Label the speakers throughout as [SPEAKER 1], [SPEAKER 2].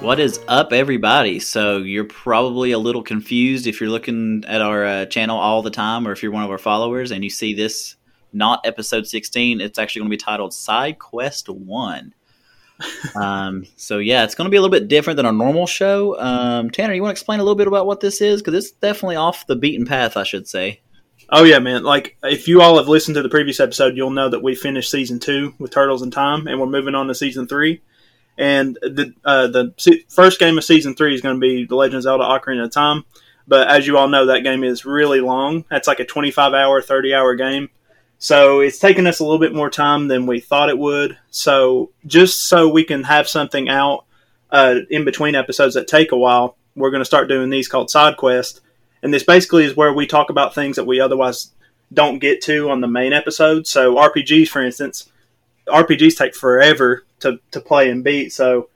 [SPEAKER 1] What is up, everybody? So, you're probably a little confused if you're looking at our uh, channel all the time, or if you're one of our followers and you see this not episode 16, it's actually going to be titled Side Quest 1. um, so, yeah, it's going to be a little bit different than our normal show. Um, Tanner, you want to explain a little bit about what this is? Because it's definitely off the beaten path, I should say.
[SPEAKER 2] Oh yeah, man! Like if you all have listened to the previous episode, you'll know that we finished season two with Turtles in Time, and we're moving on to season three. And the uh, the first game of season three is going to be The Legend of Zelda: Ocarina of Time. But as you all know, that game is really long. That's like a 25 hour, 30 hour game. So it's taken us a little bit more time than we thought it would. So just so we can have something out uh, in between episodes that take a while, we're going to start doing these called side quest. And this basically is where we talk about things that we otherwise don't get to on the main episode. So RPGs, for instance, RPGs take forever to, to play and beat. So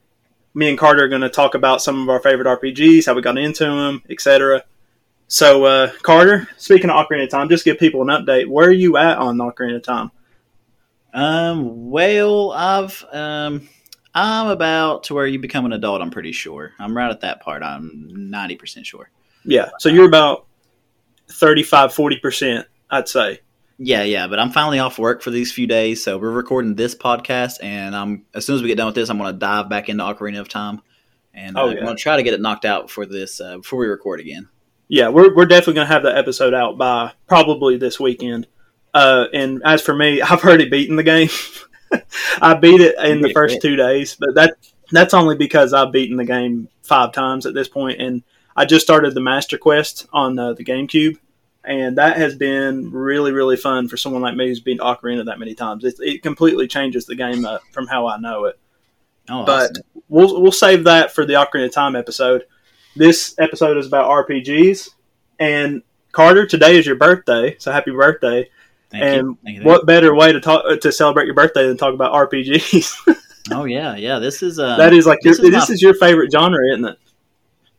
[SPEAKER 2] me and Carter are going to talk about some of our favorite RPGs, how we got into them, etc. So uh, Carter, speaking of Ocarina of Time, just give people an update. Where are you at on Ocarina of Time?
[SPEAKER 1] Um, well, I've um, I'm about to where you become an adult. I'm pretty sure. I'm right at that part. I'm ninety percent sure.
[SPEAKER 2] Yeah, so you're about 35, 40%, I'd say.
[SPEAKER 1] Yeah, yeah, but I'm finally off work for these few days, so we're recording this podcast, and I'm as soon as we get done with this, I'm going to dive back into Ocarina of Time, and uh,
[SPEAKER 2] Oh,
[SPEAKER 1] I'm going to try to get it knocked out for this uh, before we record again.
[SPEAKER 2] Yeah, we're, we're definitely going to have that episode out by probably this weekend. Uh, and as for me, I've already beaten the game. I beat it in the first two days, but that that's only because I've beaten the game five times at this point, and I just started the Master Quest on uh, the GameCube, and that has been really really fun for someone like me who's beaten Ocarina that many times. It, it completely changes the game up from how I know it.
[SPEAKER 1] Oh,
[SPEAKER 2] But
[SPEAKER 1] awesome.
[SPEAKER 2] we'll we'll save that for the Ocarina of Time episode. This episode is about RPGs, and Carter, today is your birthday, so happy birthday!
[SPEAKER 1] thank
[SPEAKER 2] and
[SPEAKER 1] you. Thank you.
[SPEAKER 2] What better way to talk to celebrate your birthday than talk about RPGs?
[SPEAKER 1] Oh yeah, yeah. This is uh,
[SPEAKER 2] that is like your,
[SPEAKER 1] this is
[SPEAKER 2] this
[SPEAKER 1] my-
[SPEAKER 2] is your favorite genre, isn't it?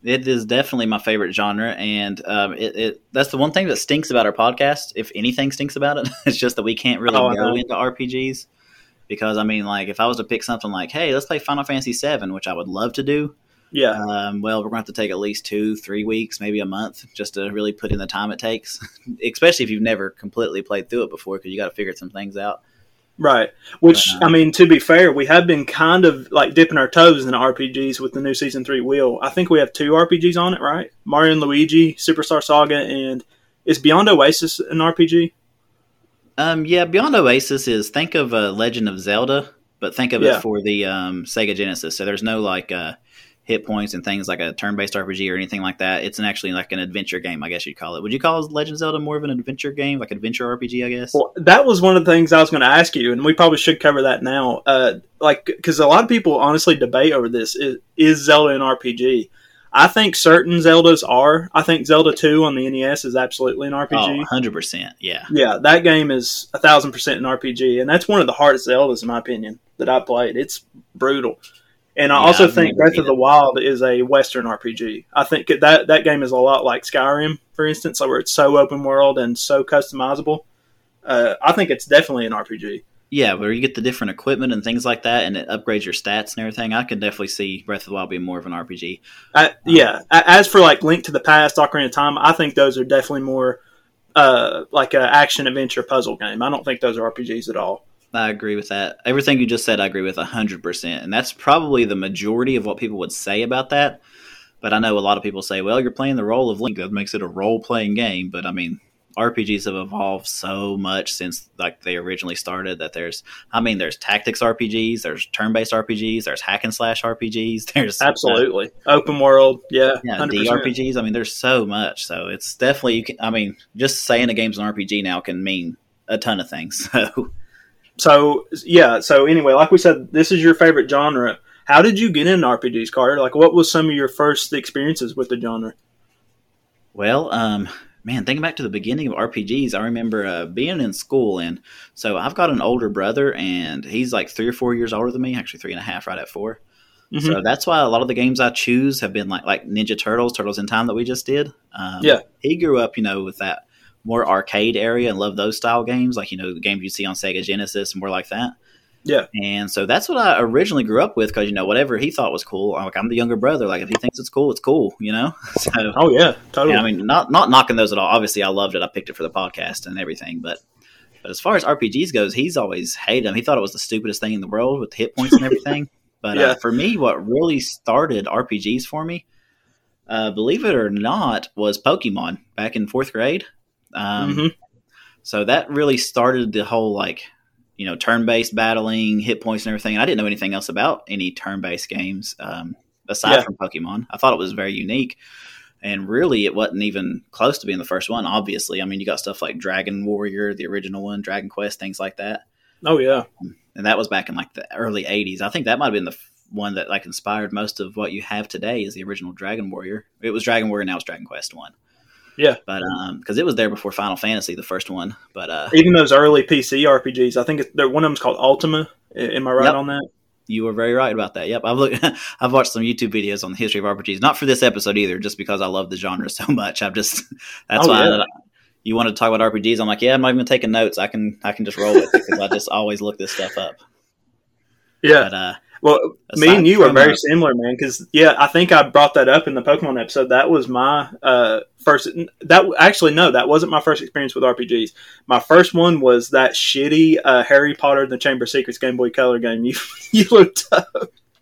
[SPEAKER 1] It is definitely my favorite genre, and um, it, it that's the one thing that stinks about our podcast. If anything stinks about it, it's just that we can't really
[SPEAKER 2] Oh,
[SPEAKER 1] go into RPGs. Because I mean, like, if I was to pick something like, "Hey, let's play Final Fantasy VII," which I would love to do,
[SPEAKER 2] Yeah,
[SPEAKER 1] um, well, we're going to have to take at least two, three weeks, maybe a month, just to really put in the time it takes. Especially if you've never completely played through it before, because you got to figure some things out.
[SPEAKER 2] Right. Which
[SPEAKER 1] Uh,
[SPEAKER 2] I mean, to be fair, we have been kind of like dipping our toes in RPGs with the new season three wheel. I think we have two RPGs on it, right? Mario and Luigi, Superstar Saga, and is Beyond Oasis an RPG?
[SPEAKER 1] Um, yeah, Beyond Oasis is think of uh, Legend of Zelda, but think of
[SPEAKER 2] Yeah.
[SPEAKER 1] it for the um, Sega Genesis. So there's no like uh, hit points and things like a turn-based RPG or anything like that. It's an actually like an adventure game, I guess you'd call it. Would you call Legend of Zelda more of an adventure game, like adventure RPG? I guess.
[SPEAKER 2] Well, that was one of the things I was going to ask you, and we probably should cover that now. Uh, like, because a lot of people honestly debate over this: is, is Zelda an RPG? I think certain Zeldas are. I think Zelda Two on the NES is absolutely an
[SPEAKER 1] Oh,
[SPEAKER 2] RPG.
[SPEAKER 1] 100 percent. Yeah.
[SPEAKER 2] Yeah, that game is a thousand percent an RPG, and that's one of the hardest Zeldas in my opinion that I played. It's brutal, and I
[SPEAKER 1] Yeah,
[SPEAKER 2] also
[SPEAKER 1] I've
[SPEAKER 2] think Breath of the. Wild is a Western RPG. I think that that game is a lot like Skyrim, for instance, where it's so open world and so customizable. Uh, I think it's definitely an RPG.
[SPEAKER 1] Yeah, where you get the different equipment and things like that, and it upgrades your stats and everything. I could definitely see Breath of the Wild being more of an RPG.
[SPEAKER 2] I, yeah. As for like Link to the Past, Ocarina of Time, I think those are definitely more uh, like an action adventure puzzle game. I don't think those are RPGs at all.
[SPEAKER 1] I agree with that. Everything you just said, I agree with 100%. And that's probably the majority of what people would say about that. But I know a lot of people say, well, you're playing the role of Link. That makes it a role playing game. But I mean, RPGs have evolved so much since like they originally started that there's, I mean, there's tactics RPGs, there's turn based RPGs, there's hack and slash RPGs, there's uh,
[SPEAKER 2] Absolutely, open world. Yeah,
[SPEAKER 1] yeah,
[SPEAKER 2] 100%.
[SPEAKER 1] DRPGs. I mean, there's so much. So it's definitely you can. I mean, just saying a game's an RPG now can mean a ton of things. So
[SPEAKER 2] So yeah. So anyway, like we said, this is your favorite genre. How did you get into RPGs, Carter? Like, what was some of your first experiences with the genre?
[SPEAKER 1] Well, um, man, thinking back to the beginning of RPGs, I remember uh, being in school, and so I've got an older brother, and he's like three or four years older than me, actually three and a half, right at 4
[SPEAKER 2] Mhm.
[SPEAKER 1] So that's why a lot of the games I choose have been like like Ninja Turtles, Turtles in Time that we just did. Um,
[SPEAKER 2] Yeah.
[SPEAKER 1] he grew up, you know, with that more arcade area and love those style games, like you know the games you see on Sega Genesis and more like that.
[SPEAKER 2] Yeah.
[SPEAKER 1] And so that's what I originally grew up with because, you know, whatever he thought was cool, I'm like, I'm the younger brother. Like, if he thinks it's cool, it's cool, you know? So,
[SPEAKER 2] Oh yeah, totally.
[SPEAKER 1] yeah, I mean, not not knocking those at all. Obviously, I loved it. I picked it for the podcast and everything. But but as far as RPGs goes, he's always hated them. He thought it was the stupidest thing in the world with the hit points and everything. but
[SPEAKER 2] Yeah.
[SPEAKER 1] uh, for me, what really started RPGs for me, uh, believe it or not, was Pokemon back in fourth grade. Um,
[SPEAKER 2] Mhm.
[SPEAKER 1] So that really started the whole like you know turn based battling, hit points, and everything. And I didn't know anything else about any turn based games um, aside
[SPEAKER 2] Yeah.
[SPEAKER 1] from Pokemon. I thought it was very unique. And really, it wasn't even close to being the first one. Obviously, I mean, you got stuff like Dragon Warrior, the original one, Dragon Quest, things like that,
[SPEAKER 2] Oh yeah.
[SPEAKER 1] and that was back in like the early '80s. I think that might have been the one that like inspired most of what you have today. Is the original Dragon Warrior? It was Dragon Warrior, now it's Dragon Quest one.
[SPEAKER 2] Yeah.
[SPEAKER 1] but um, because it was there before Final Fantasy, the first one. But uh,
[SPEAKER 2] Even those early PC RPGs, I think it, there- one of them's called Ultima. Am I right
[SPEAKER 1] Yep.
[SPEAKER 2] on that?
[SPEAKER 1] You were very right about that. Yep, I've looked, I've watched some YouTube videos on the history of RPGs. Not for this episode either, just because I love the genre so much. I've just that's
[SPEAKER 2] Oh,
[SPEAKER 1] why
[SPEAKER 2] yeah.
[SPEAKER 1] I, you want to talk about RPGs. I'm like, yeah, I'm not even taking notes. I can I can just roll with it because I just always look this stuff up.
[SPEAKER 2] Yeah.
[SPEAKER 1] But uh,
[SPEAKER 2] Well, me and you are very
[SPEAKER 1] uh,
[SPEAKER 2] similar, man. Because yeah, I think I brought that up in the Pokemon episode. That was my uh, first. That actually no, that wasn't my first experience with RPGs. My first one was that shitty uh, Harry Potter and the Chamber of Secrets Game Boy Color game. You you looked up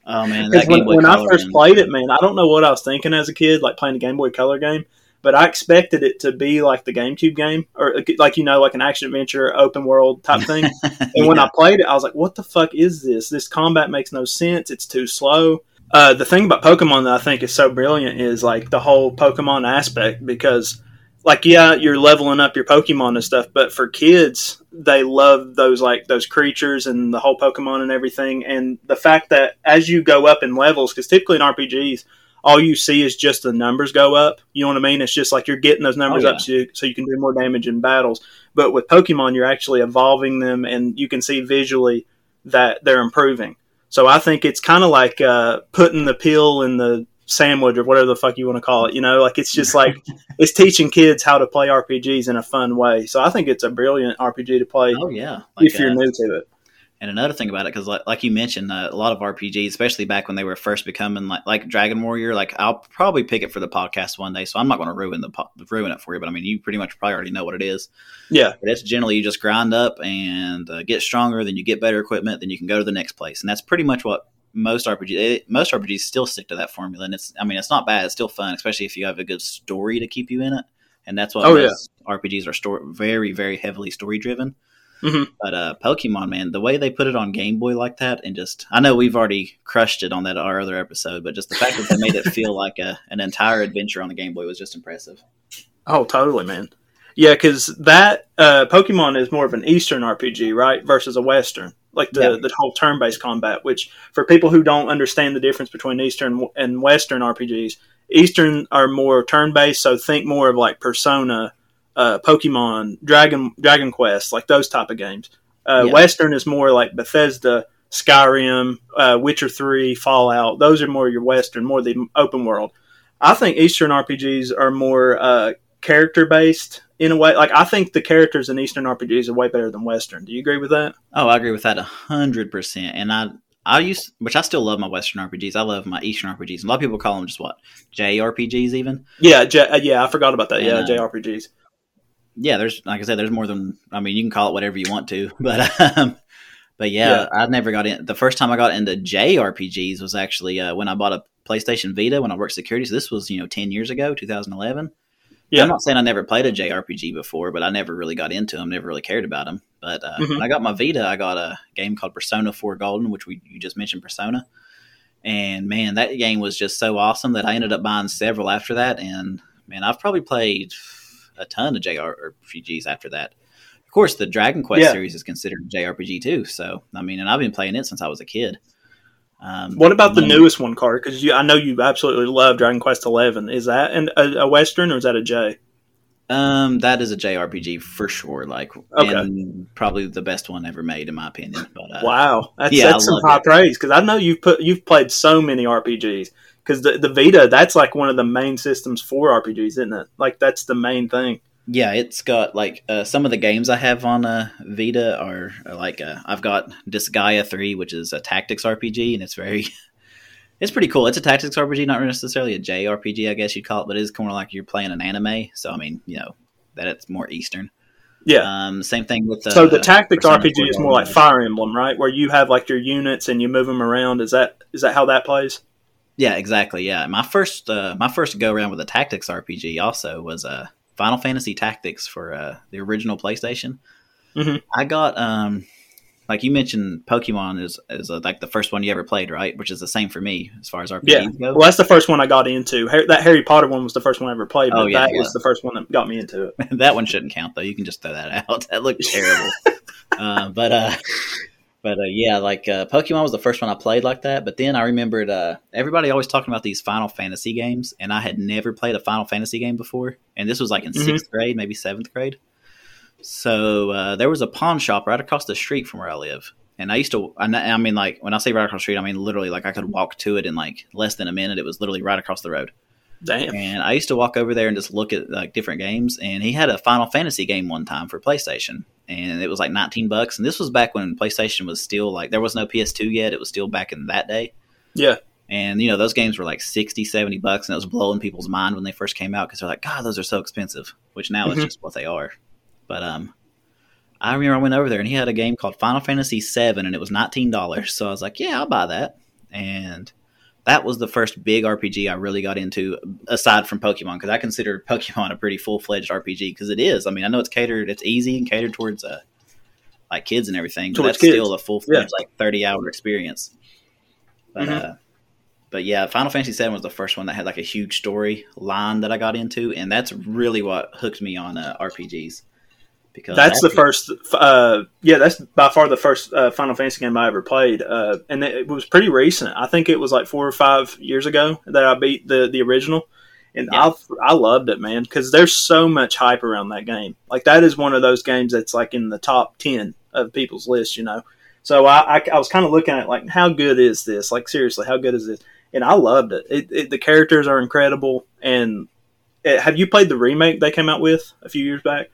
[SPEAKER 1] oh man, that Game
[SPEAKER 2] when, when I first
[SPEAKER 1] and-
[SPEAKER 2] played it, man, I don't know what I was thinking as a kid, like playing a Game Boy Color game. But I expected it to be like the GameCube game, or like you know, like an action adventure, open world type thing. And when I played it, I was like, "What the fuck is this? This combat makes no sense. It's too slow." Uh, the thing about Pokemon that I think is so brilliant is like the whole Pokemon aspect because, like, yeah, you're leveling up your Pokemon and stuff, but for kids, they love those like those creatures and the whole Pokemon and everything. And the fact that as you go up in levels, because typically in RPGs, all you see is just the numbers go up. You know what I mean? It's just like you're getting those numbers
[SPEAKER 1] Oh, yeah.
[SPEAKER 2] up so you, so you can do more damage in battles. But with Pokemon, you're actually evolving them, and you can see visually that they're improving. So I think it's kind of like uh, putting the pill in the sandwich or whatever the fuck you want to call it. You know, like it's just like it's teaching kids how to play RPGs in a fun way. So I think it's a brilliant RPG to play
[SPEAKER 1] oh yeah, Like,
[SPEAKER 2] if you're
[SPEAKER 1] uh,
[SPEAKER 2] new to it.
[SPEAKER 1] And another thing about it, because like, like you mentioned, uh, a lot of RPGs, especially back when they were first becoming like like Dragon Warrior, like I'll probably pick it for the podcast one day. So I'm not going to ruin the po- ruin it for you, but I mean, you pretty much probably already know what it is.
[SPEAKER 2] Yeah,
[SPEAKER 1] But it's generally you just grind up and uh, get stronger, then you get better equipment, then you can go to the next place, and that's pretty much what most RPGs most RPGs still stick to that formula. And it's I mean, it's not bad. It's still fun, especially if you have a good story to keep you in it. And that's what
[SPEAKER 2] Oh, yeah.
[SPEAKER 1] RPGs are story very very heavily story driven.
[SPEAKER 2] Mhm.
[SPEAKER 1] But uh, Pokemon, man, the way they put it on Game Boy like that, and just I know we've already crushed it on that our other episode, but just the fact that they made it feel like a, an entire adventure on the Game Boy was just impressive.
[SPEAKER 2] Oh, totally, man. Yeah, because that uh, Pokemon is more of an Eastern RPG, right, versus a Western, like the
[SPEAKER 1] Yeah.
[SPEAKER 2] the whole turn based combat. Which, for people who don't understand the difference between Eastern and Western RPGs, Eastern are more turn based. So think more of like Persona, uh, Pokemon, Dragon Dragon Quest, like those type of games. Uh,
[SPEAKER 1] Yeah.
[SPEAKER 2] Western is more like Bethesda, Skyrim, uh, Witcher Three, Fallout. Those are more your Western, more the open world. I think Eastern RPGs are more uh, character based in a way. Like I think the characters in Eastern RPGs are way better than Western. Do you agree with that?
[SPEAKER 1] Oh, I agree with that a hundred percent. And I, I used, which I still love my Western RPGs. I love my Eastern RPGs. A lot of people call them just what JRPGs, even.
[SPEAKER 2] Yeah, J- uh, yeah, I forgot about that. Yeah,
[SPEAKER 1] uh,
[SPEAKER 2] JRPGs.
[SPEAKER 1] Yeah, there's like I said, there's more than. I mean, you can call it whatever you want to, but um, but yeah, I never got in. The first time I got into JRPGs was actually uh, when I bought a PlayStation Vita when I worked security. So this was you know ten years ago, 2011.
[SPEAKER 2] Yeah.
[SPEAKER 1] I'm not saying I never played a JRPG before, but I never really got into them. Never really cared about them. But uh,
[SPEAKER 2] Mhm.
[SPEAKER 1] when I got my Vita, I got a game called Persona 4 Golden, which we you just mentioned Persona. And man, that game was just so awesome that I ended up buying several after that. And man, I've probably played a ton of JRPGs after that. Of course, the Dragon Quest
[SPEAKER 2] Yeah.
[SPEAKER 1] series is considered a JRPG too. So I mean, and I've been playing it since I was a kid. Um,
[SPEAKER 2] What about the
[SPEAKER 1] and-
[SPEAKER 2] newest one, Carter? Because I know you absolutely love Dragon Quest Eleven. Is that an, a, a Western or is that a J?
[SPEAKER 1] Um, that is a JRPG for sure. Like,
[SPEAKER 2] Okay.
[SPEAKER 1] probably the best one ever made, in my opinion. But uh,
[SPEAKER 2] wow, that's,
[SPEAKER 1] yeah,
[SPEAKER 2] that's some high
[SPEAKER 1] it.
[SPEAKER 2] praise. Because I know you've put you've played so many RPGs. Because the the Vita, that's like one of the main systems for RPGs, isn't it? Like that's the main thing.
[SPEAKER 1] Yeah, it's got like uh, some of the games I have on uh, Vita are, are like uh, I've got Disgaea three, which is a tactics RPG, and it's very, it's pretty cool. It's a tactics RPG, not necessarily a JRPG, I guess you'd call it, but it is kind of like you're playing an anime. So I mean, you know, that it's more Eastern.
[SPEAKER 2] Yeah.
[SPEAKER 1] Um, same thing with the.
[SPEAKER 2] so the tactics
[SPEAKER 1] Persona
[SPEAKER 2] RPG is more like Fire Emblem, right? Where you have like your units and you move them around. Is that is that how that plays?
[SPEAKER 1] Yeah, exactly. Yeah, my first uh, my first go around with a tactics RPG also was uh, Final Fantasy Tactics for uh, the original PlayStation.
[SPEAKER 2] Mhm.
[SPEAKER 1] I got um, like you mentioned, Pokemon is is uh, like the first one you ever played, right? Which is the same for me as far as RPGs
[SPEAKER 2] Yeah.
[SPEAKER 1] go.
[SPEAKER 2] Well, that's the first one I got into. That Harry Potter one was the first one I ever played, but
[SPEAKER 1] Oh, yeah,
[SPEAKER 2] that
[SPEAKER 1] yeah.
[SPEAKER 2] was the first one that got me into it.
[SPEAKER 1] that one shouldn't count though. You can just throw that out. That looked terrible. uh, but uh, but uh, yeah, like uh, Pokemon was the first one I played like that. But then I remembered uh, everybody always talking about these Final Fantasy games, and I had never played a Final Fantasy game before. And this was like in
[SPEAKER 2] Mhm.
[SPEAKER 1] sixth grade, maybe seventh grade. So uh, there was a pawn shop right across the street from where I live. And I used to, I I mean, like when I say right across the street, I mean literally like I could walk to it in like less than a minute. It was literally right across the road.
[SPEAKER 2] Damn.
[SPEAKER 1] And I used to walk over there and just look at like different games. And he had a Final Fantasy game one time for PlayStation, and it was like 19 bucks. And this was back when PlayStation was still like there was no PS2 yet. It was still back in that day.
[SPEAKER 2] Yeah.
[SPEAKER 1] And you know those games were like 60, 70 bucks, and it was blowing people's mind when they first came out because they're like, God, those are so expensive. Which now
[SPEAKER 2] Mhm.
[SPEAKER 1] it's just what they are. But um, I remember I went over there and he had a game called Final Fantasy VII, and it was nineteen dollars. So I was like, yeah, I'll buy that. And that was the first big RPG I really got into, aside from Pokemon, because I consider Pokemon a pretty full fledged RPG because it is. I mean, I know it's catered, it's easy and catered towards uh, like kids and everything, but that's
[SPEAKER 2] kids.
[SPEAKER 1] still a full fledged like thirty hour experience. But
[SPEAKER 2] Mhm.
[SPEAKER 1] uh, but yeah, Final Fantasy VII was the first one that had like a huge story line that I got into, and that's really what hooked me on uh, RPGs. Because
[SPEAKER 2] That's the first. Uh, yeah, that's by far the first uh, Final Fantasy game I ever played, uh, and it was pretty recent. I think it was like four or five years ago that I beat the the original, and
[SPEAKER 1] Yeah.
[SPEAKER 2] I I loved it, man, because there's so much hype around that game. Like that is one of those games that's like in the top ten of people's lists, you know. So I I, I was kind of looking at like how good is this? Like seriously, how good is this? And I loved it. it, it the characters are incredible, and eh, have you played the remake they came out with a few years back?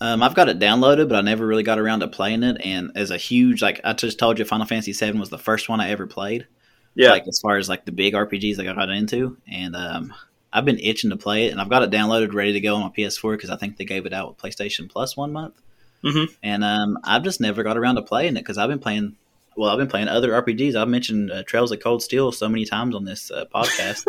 [SPEAKER 1] Um, I've got it downloaded, but I never really got around to playing it. And as a huge, like I just told you, Final Fantasy VII was the first one I ever played.
[SPEAKER 2] Yeah,
[SPEAKER 1] Like as far as like the big RPGs that I got into, and um, I've been itching to play it, and I've got it downloaded, ready to go on my PS4 because I think they gave it out with PlayStation Plus one month.
[SPEAKER 2] Mhm.
[SPEAKER 1] And um, I've just never got around to playing it because I've been playing. Well, I've been playing other RPGs. I've mentioned uh, Trails of Cold Steel so many times on this uh, podcast.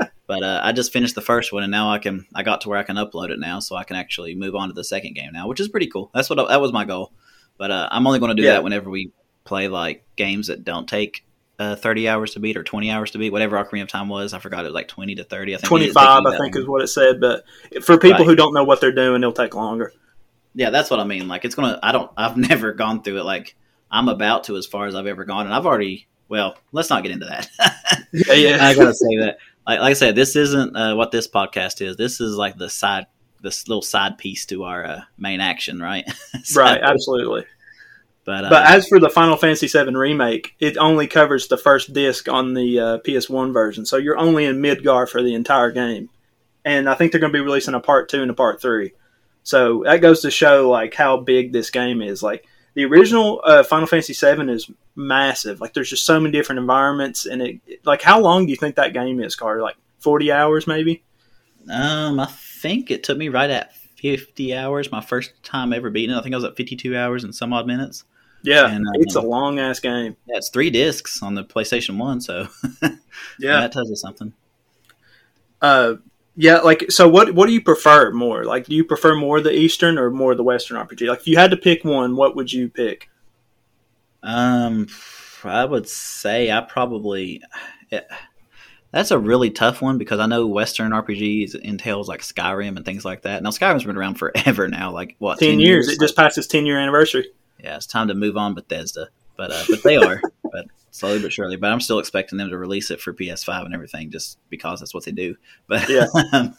[SPEAKER 1] But uh, I just finished the first one, and now I can I got to where I can upload it now, so I can actually move on to the second game now, which is pretty cool. That's what I, that was my goal. But uh, I'm only going to do
[SPEAKER 2] Yeah.
[SPEAKER 1] that whenever we play like games that don't take uh, 30 hours to beat or 20 hours to beat, whatever Ocarina of Time was. I forgot it was like 20 to 30. I think it didn't take
[SPEAKER 2] 25 i think
[SPEAKER 1] long.
[SPEAKER 2] is what it said but for people
[SPEAKER 1] Right.
[SPEAKER 2] who don't know what they're doing it'll take longer
[SPEAKER 1] Yeah, that's what I mean. Like it's gonna. I don't. I've never gone through it. Like I'm about to as far as I've ever gone, and I've already. Well, let's not get into that.
[SPEAKER 2] yeah yeah
[SPEAKER 1] I gotta say that. Like, like I said, this isn't uh, what this podcast is. This is like the side, this little side piece to our uh, main action, right? So-
[SPEAKER 2] right absolutely.
[SPEAKER 1] But, uh,
[SPEAKER 2] but as for the final fantasy 7 remake it only covers the first disc on the uh, ps1 version. So you're only in midgar for the entire game. And i think they're going to be releasing a part 2 and a part 3 so that goes to show like how big this game is. Like the original uh, final fantasy VII is massive like there's just so many different environments and it like how long do you think that game is carter like 40 hours maybe
[SPEAKER 1] um, I think it took me right at 50 hours. My first time ever beating it. I think I was at 52 hours and some odd minutes.
[SPEAKER 2] Yeah,
[SPEAKER 1] And, um,
[SPEAKER 2] it's a long ass game.
[SPEAKER 1] Yeah, it's three discs on the PlayStation One, so
[SPEAKER 2] Yeah,
[SPEAKER 1] that tells you something.
[SPEAKER 2] uh, yeah. Like, so what? What do you prefer more? Like, do you prefer more the Eastern or more the Western RPG? Like, if you had to pick one, what would you pick?
[SPEAKER 1] Um, I would say I probably. It, that's a really tough one because I know Western RPGs entails like Skyrim and things like that. Now Skyrim's been around forever now, like what
[SPEAKER 2] Ten, years. It just passed its ten year anniversary.
[SPEAKER 1] yeah, it's time to move on Bethesda. But uh, but they are, but slowly but surely. But I'm still expecting them to release it for PS5 and everything, just because that's what they do. But
[SPEAKER 2] Yeah,
[SPEAKER 1] um,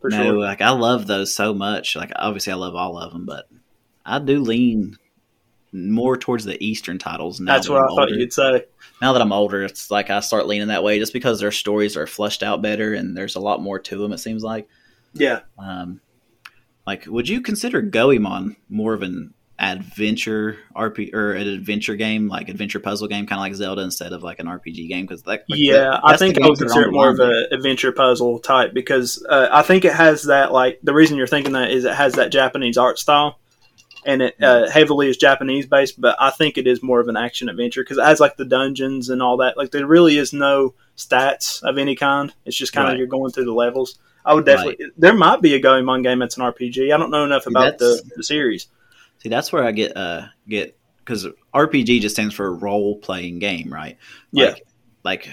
[SPEAKER 2] For
[SPEAKER 1] no,
[SPEAKER 2] sure.
[SPEAKER 1] like I love those so much. Like obviously, I love all of them, but I do lean more towards the Eastern titles now.
[SPEAKER 2] That's
[SPEAKER 1] that
[SPEAKER 2] what
[SPEAKER 1] I'm
[SPEAKER 2] I thought you'd say.
[SPEAKER 1] Now that I'm older, it's like I start leaning that way, just because their stories are flushed out better and there's a lot more to them. It seems like.
[SPEAKER 2] Yeah,
[SPEAKER 1] Um, like, would you consider Goemon more of an adventure RP or an adventure game, like adventure puzzle game, kind of like Zelda, instead of like an RPG game? Because like, like
[SPEAKER 2] yeah,
[SPEAKER 1] the-
[SPEAKER 2] I think I would
[SPEAKER 1] that
[SPEAKER 2] consider it more of
[SPEAKER 1] line.
[SPEAKER 2] a adventure puzzle type because uh, I think it has that like the reason you're thinking that is it has that Japanese art style, and it uh, heavily is Japanese based. But I think it is more of an action adventure because it has like the dungeons and all that. Like there really is no stats of any kind. It's just kind of
[SPEAKER 1] Right.
[SPEAKER 2] you're going through the levels. I would definitely. There might be a Goemon game that's an RPG. I don't know enough about the, the series.
[SPEAKER 1] See, that's where I get uh get because RPG just stands for role playing game, right?
[SPEAKER 2] Yeah.
[SPEAKER 1] Like, like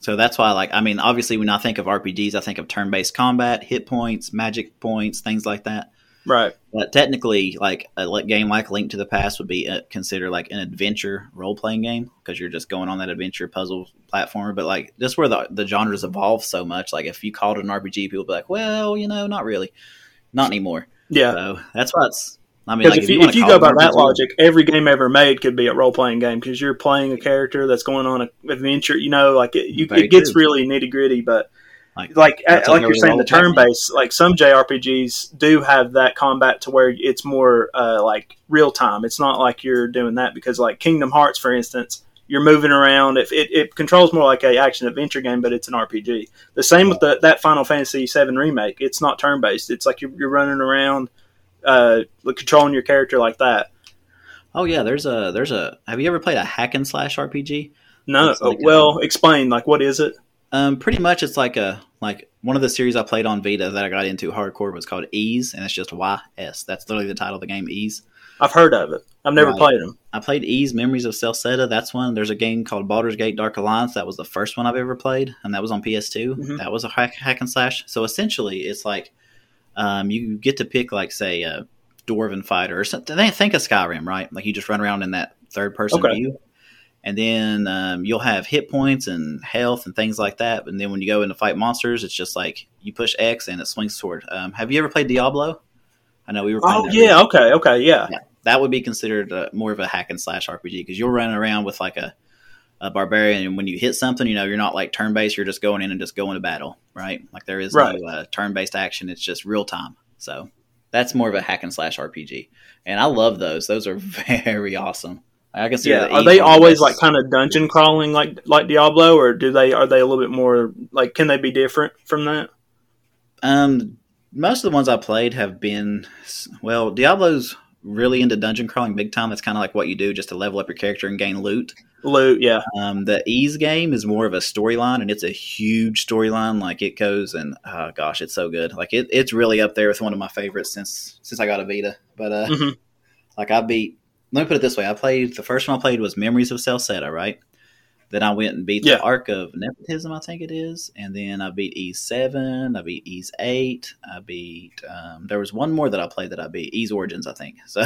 [SPEAKER 1] so that's why like I mean obviously when I think of RPGs I think of turn based combat, hit points, magic points, things like that.
[SPEAKER 2] Right.
[SPEAKER 1] But technically, like a game like Link to the Past would be uh, considered like an adventure role playing game because you're just going on that adventure puzzle platformer. But like just where the the genres evolve so much, like if you called it an RPG, people would be like, well, you know, not really, not anymore.
[SPEAKER 2] Yeah.
[SPEAKER 1] So that's why it's. I mean,
[SPEAKER 2] Because
[SPEAKER 1] like,
[SPEAKER 2] if, you, if you go by that logic, every game ever made could be a role playing game because you're playing a character that's going on an adventure. You know, like it, you, it gets
[SPEAKER 1] true.
[SPEAKER 2] really nitty gritty. But
[SPEAKER 1] like,
[SPEAKER 2] like like you're saying, the turn based, like some JRPGs do have that combat to where it's more uh, like real time. It's not like you're doing that because like Kingdom Hearts, for instance. You're moving around. If it, it controls more like a action adventure game, but it's an RPG. The same with the, that Final Fantasy VII remake. It's not turn based. It's like you're, you're running around, uh, controlling your character like that.
[SPEAKER 1] oh yeah, there's a there's a. Have you ever played a hack and slash RPG?
[SPEAKER 2] No,
[SPEAKER 1] like a-
[SPEAKER 2] well, explain. Like, what is it?
[SPEAKER 1] Um, pretty much, it's like a like one of the series I played on Vita that I got into hardcore was called Ys, and it's just Y S. That's literally the title of the game, Ys.
[SPEAKER 2] I've heard of it. I've never
[SPEAKER 1] Right.
[SPEAKER 2] played them.
[SPEAKER 1] I played Ys Memories of Celceta. That's one. There's a game called Baldur's Gate Dark Alliance. That was the first one I've ever played, and that was on PS2.
[SPEAKER 2] Mhm.
[SPEAKER 1] That was a hack, hack and slash. So essentially, it's like um, you get to pick like say a dwarven fighter or something. They think of Skyrim, right? Like you just run around in that third person
[SPEAKER 2] Okay.
[SPEAKER 1] view, and then um, you'll have hit points and health and things like that. And then when you go in to fight monsters, it's just like you push X and it swings sword. Um, have you ever played Diablo? I know we were. Playing
[SPEAKER 2] Oh yeah, okay, okay, yeah,
[SPEAKER 1] that would be considered uh, more of a hack and slash RPG because you're running around with like a, a barbarian, and when you hit something, you know you're not like turn based. You're just going in and just going to battle, right? Like there is
[SPEAKER 2] Right.
[SPEAKER 1] no uh, turn based action. It's just real time. So that's more of a hack and slash RPG, and I love those. Those are very awesome. I consider
[SPEAKER 2] yeah.
[SPEAKER 1] the
[SPEAKER 2] Are they
[SPEAKER 1] one of the
[SPEAKER 2] always like kind of dungeon crawling, like like Diablo, or do they are they a little bit more like? Can they be different from that?
[SPEAKER 1] Um, most of the ones I played have been well. Diablo's really into dungeon crawling big time. That's kind of like what you do just to level up your character and gain loot.
[SPEAKER 2] Loot, yeah,
[SPEAKER 1] Um, the Ys game is more of a storyline, and it's a huge storyline. Like it goes, and oh gosh, it's so good. Like it, it's really up there with one of my favorites since since I got a Vita. But uh,
[SPEAKER 2] Mhm.
[SPEAKER 1] like I beat. Let me put it this way: I played the first one I played was Memories of Celceta, right? Then I went and beat
[SPEAKER 2] Yeah.
[SPEAKER 1] the Ark of Napishtim, I think it is, and then I beat E seven, I beat Ys Eight, I beat. Um, there was one more that I played that I beat, Ys Origins, I think. So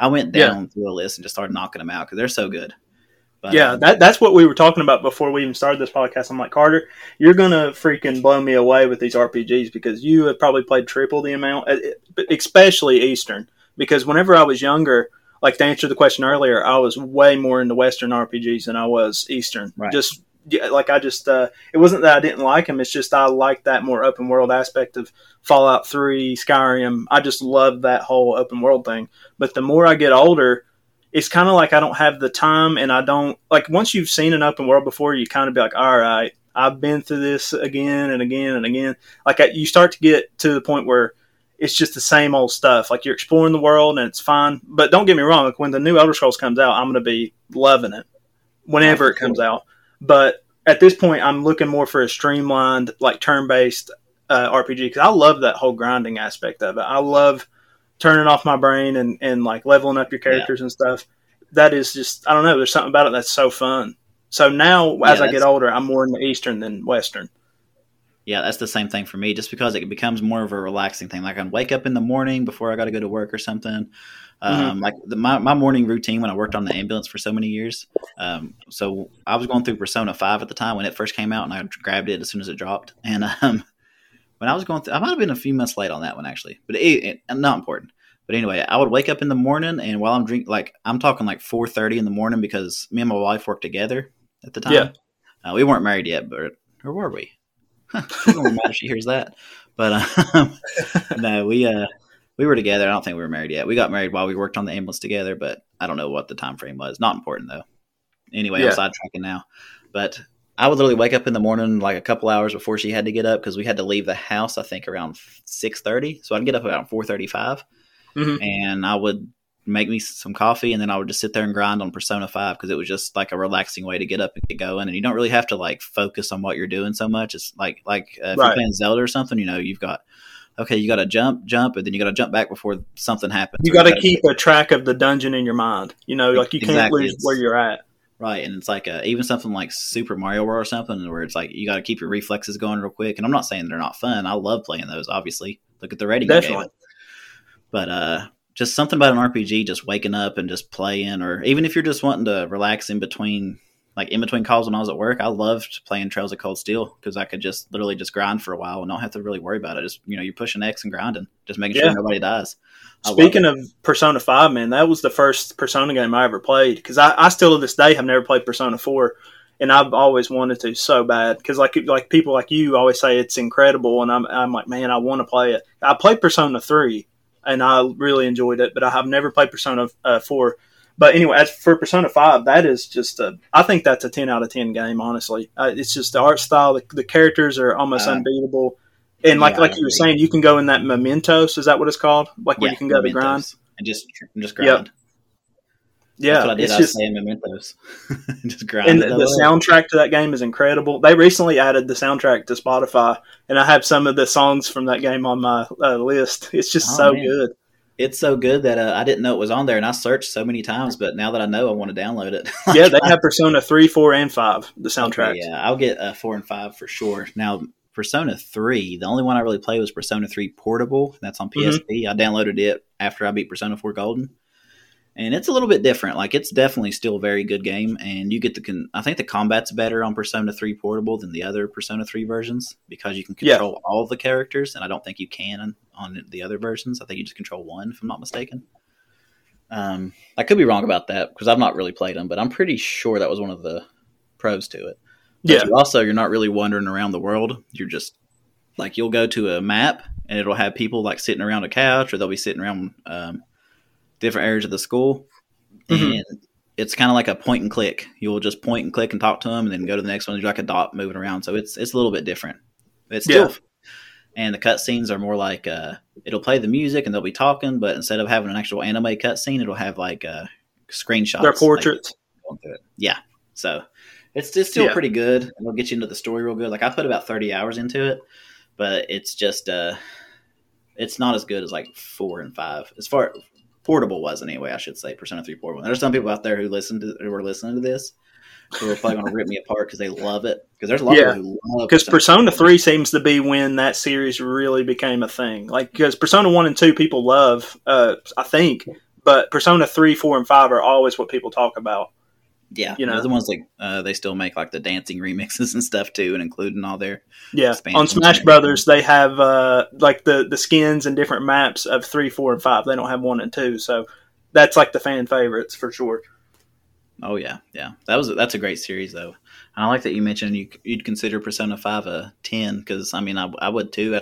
[SPEAKER 1] I went
[SPEAKER 2] Yeah.
[SPEAKER 1] down through a list and just started knocking them out because they're so good. But,
[SPEAKER 2] yeah.
[SPEAKER 1] um,
[SPEAKER 2] That that's what we were talking about before we even started this podcast. I'm like Carter, you're gonna freaking blow me away with these RPGs because you have probably played triple the amount, especially Eastern. Because whenever I was younger, like to answer the question earlier, I was way more into Western RPGs than I was Eastern.
[SPEAKER 1] Right.
[SPEAKER 2] Just yeah, like I just uh, it wasn't that I didn't like them. It's just I like that more open world aspect of Fallout Three, Skyrim. I just love that whole open world thing. But the more I get older, it's kind of like I don't have the time, and I don't like once you've seen an open world before, you kind of be like, all right, I've been through this again and again and again. Like I, you start to get to the point where it's just the same old stuff. Like you're exploring the world and it's fine. But don't get me wrong. Like when the new Elder Scrolls comes out, I'm going to be loving it whenever it comes out. But at this point, I'm looking more for a streamlined, like turn-based uh, RPG because I love that whole grinding aspect of it. I love turning off my brain and, and like leveling up your characters and stuff. That is just I don't know. There's something about it that's so fun. So now, as
[SPEAKER 1] Yeah,
[SPEAKER 2] I get older, I'm more into Eastern than Western.
[SPEAKER 1] Yeah, that's the same thing for me. Just because it becomes more of a relaxing thing. Like I wake up in the morning before I got to go to work or something. Um, Like the, my my morning routine when I worked on the ambulance for so many years. Um, so I was going through Persona Five at the time when it first came out, and I grabbed it as soon as it dropped. And um, when I was going through, I might have been a few months late on that one actually, but it, it not important. But anyway, I would wake up in the morning, and while I'm drinking, like I'm talking like four thirty in the morning because me and my wife worked together at the time.
[SPEAKER 2] Yeah.
[SPEAKER 1] Uh, we weren't married yet, but or were we? She's gonna be mad if she hears that. But um, no, we uh, we were together. I don't think we were married yet. We got married while we worked on the ambulance together, but I don't know what the time frame was. Not important though. Anyway,
[SPEAKER 2] Yeah.
[SPEAKER 1] I'm sidetracking now. But I would literally wake up in the morning like a couple hours before she had to get up because we had to leave the house. I think around six thirty, so I'd get up about four thirty-five,
[SPEAKER 2] Mhm.
[SPEAKER 1] and I would make me some coffee, and then I would just sit there and grind on Persona Five because it was just like a relaxing way to get up and get going, and you don't really have to like focus on what you're doing so much. It's like like uh, if
[SPEAKER 2] Right.
[SPEAKER 1] you're playing Zelda or something, you know, you've got okay, you got to jump, jump, and then you got to jump back before something happens.
[SPEAKER 2] You got to keep a track of the dungeon in your mind. You know, like you can't lose
[SPEAKER 1] It's-
[SPEAKER 2] where you're at.
[SPEAKER 1] Right, and it's like uh even something like Super Mario World or something where it's like you got to keep your reflexes going real quick. And I'm not saying they're not fun. I love playing those. Obviously, look at the rating.
[SPEAKER 2] Definitely.
[SPEAKER 1] it. But uh, just something about an RPG, just waking up and just playing, or even if you're just wanting to relax in between, like in between calls when I was at work, I loved playing Trails of Cold Steel because I could just literally just grind for a while and don't have to really worry about it. Just you know, you're pushing X and grinding, just making
[SPEAKER 2] Yeah.
[SPEAKER 1] sure nobody dies. I
[SPEAKER 2] Speaking of Persona 5, man, that was the first Persona game I ever played because I, I still to this day have never played Persona 4. And I've always wanted to so bad because like like people like you always say it's incredible, and I'm I'm like man I want to play it. I played Persona three, and I really enjoyed it, but I have never played Persona uh, four. But anyway, as for Persona Five, that is just a. I think that's a ten out of ten game. Honestly, uh, it's just the art style. The, the characters are almost
[SPEAKER 1] Uh,
[SPEAKER 2] unbeatable, and like
[SPEAKER 1] yeah,
[SPEAKER 2] like you were saying, you can go in that Mementos. Is that what it's called? Like where you can go to
[SPEAKER 1] Mementos.
[SPEAKER 2] grind.
[SPEAKER 1] and just just
[SPEAKER 2] Yep. Yeah,
[SPEAKER 1] That's what I did.
[SPEAKER 2] it's
[SPEAKER 1] I
[SPEAKER 2] just
[SPEAKER 1] Mementos. just grind.
[SPEAKER 2] and the, the soundtrack to that game is incredible. They recently added the soundtrack to Spotify, and I have some of the songs from that game on my uh, list. It's just
[SPEAKER 1] Oh,
[SPEAKER 2] so
[SPEAKER 1] man.
[SPEAKER 2] good.
[SPEAKER 1] It's so good that uh, I didn't know it was on there, and I searched so many times. But now that I know, I want to download it.
[SPEAKER 2] Yeah, they have Persona three, four, and five. The soundtrack.
[SPEAKER 1] Okay, yeah, I'll get uh, four and five for sure. Now, Persona three, the only one I really played was Persona three Portable. That's on. PSP. I downloaded it after I beat Persona four Golden, and it's a little bit different. Like it's definitely still a very good game, and you get the. Con- I think the combat's better on Persona three Portable than the other Persona three versions because you can
[SPEAKER 2] Yeah.
[SPEAKER 1] control all the characters, and I don't think you can on, on the other versions. I think you just control one, if I'm not mistaken. Um, I could be wrong about that because I've not really played them, but I'm pretty sure that was one of the pros to it. But
[SPEAKER 2] Yeah.
[SPEAKER 1] you also, you're not really wandering around the world. You're just like you'll go to a map and it'll have people like sitting around a couch, or they'll be sitting around um, different areas of the school,
[SPEAKER 2] Mhm.
[SPEAKER 1] and it's kind of like a point and click. You'll just point and click and talk to them, and then go to the next one. You're like a dot moving around, so it's it's a little bit different. It's still,
[SPEAKER 2] Yeah.
[SPEAKER 1] and the cutscenes are more like uh, it'll play the music and they'll be talking, but instead of having an actual anime cutscene, it'll have like uh, screenshots.
[SPEAKER 2] Their
[SPEAKER 1] like,
[SPEAKER 2] portraits.
[SPEAKER 1] it. Yeah. So it's it's still
[SPEAKER 2] Yeah.
[SPEAKER 1] pretty good. It'll get you into the story real good. Like I put about thirty hours into it, but it's just uh it's not as good as like four and five. As far portable was anyway, I should say. Persona three portable. There's some people out there who listen to who are listening to this who are probably going to rip me apart because they love it. Because there's a lot
[SPEAKER 2] Yeah.
[SPEAKER 1] of people who love
[SPEAKER 2] Because Persona three seems to be when that series really became a thing. Like because Persona one and two people love, uh, I think, but Persona three, four, and five are always what people talk about.
[SPEAKER 1] Yeah,
[SPEAKER 2] you know.
[SPEAKER 1] the ones like uh, they still make like the dancing remixes and stuff too, and including all their
[SPEAKER 2] Yeah, on Smash Brothers they have uh, like the the skins and different maps of three, four, and five. They don't have one and two, so that's like the fan favorites for sure.
[SPEAKER 1] Oh yeah, yeah. That was that's a great series though. And I like that you mentioned you you'd consider Persona Five a ten because I mean I, I would too.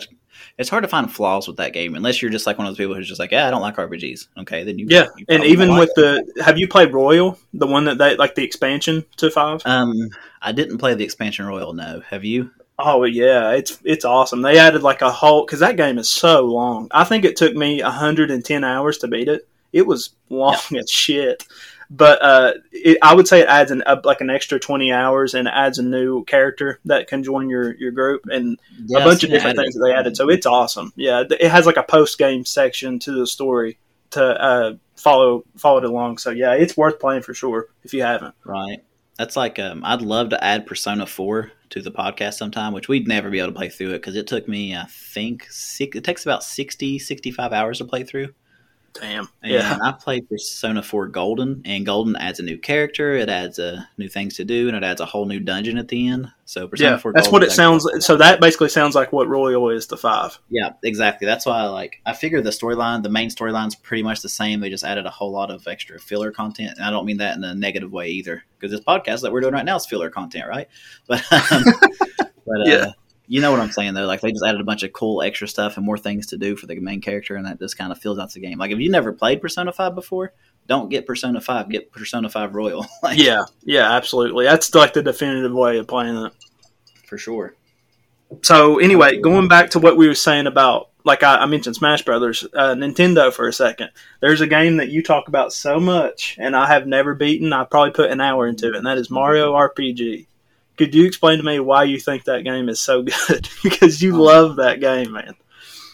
[SPEAKER 1] It's hard to find flaws with that game unless you're just like one of those people who's just like, yeah, I don't like RPGs. Okay, then you
[SPEAKER 2] Yeah,
[SPEAKER 1] you
[SPEAKER 2] and even with the have you played Royal, the one that they like the expansion to five?
[SPEAKER 1] um, I didn't play the expansion royal. No, have you?
[SPEAKER 2] Oh yeah, it's it's awesome. They added like a whole because that game is so long. I think it took me 110 hours to beat it. It was long as shit, but uh, it, I would say it adds an up like an extra 20 hours and adds a new character that can join your your group and
[SPEAKER 1] Yeah,
[SPEAKER 2] a bunch of different things that they added. So it's awesome. Yeah, it has like a post game section to the story to uh, follow follow it along. So yeah, it's worth playing for sure if you haven't.
[SPEAKER 1] Right. That's like um, I'd love to add Persona Four to the podcast sometime, which we'd never be able to play through it because it took me I think six, it takes about 60, 65 hours to play through.
[SPEAKER 2] Damn.
[SPEAKER 1] And
[SPEAKER 2] Yeah.
[SPEAKER 1] I played Persona 4 Golden, and Golden adds a new character, it adds uh, new things to do, and it adds a whole new dungeon at the end. So Persona
[SPEAKER 2] Yeah,
[SPEAKER 1] 4
[SPEAKER 2] that's
[SPEAKER 1] Golden
[SPEAKER 2] what it
[SPEAKER 1] is
[SPEAKER 2] sounds.
[SPEAKER 1] actually-
[SPEAKER 2] So that basically sounds like what Royal is to five.
[SPEAKER 1] Yeah, exactly. That's why I like. I figure the storyline, the main storyline's pretty much the same. They just added a whole lot of extra filler content, and I don't mean that in a negative way either, because this podcast that we're doing right now is filler content, right? But, um, but uh,
[SPEAKER 2] Yeah.
[SPEAKER 1] You know what I'm saying though. Like they just added a bunch of cool extra stuff and more things to do for the main character, and that just kind of fills out the game. Like if you never played Persona Five before, don't get Persona Five. Get Persona Five Royal. like,
[SPEAKER 2] yeah, yeah, absolutely. That's like the definitive way of playing it.
[SPEAKER 1] for sure.
[SPEAKER 2] So anyway, going back to what we were saying about, like I, I mentioned Smash Brothers, uh, Nintendo for a second. There's a game that you talk about so much, and I have never beaten. I probably put an hour into it, and that is Mario RPG. Could you explain to me why you think that game is so good? because you love that game, man.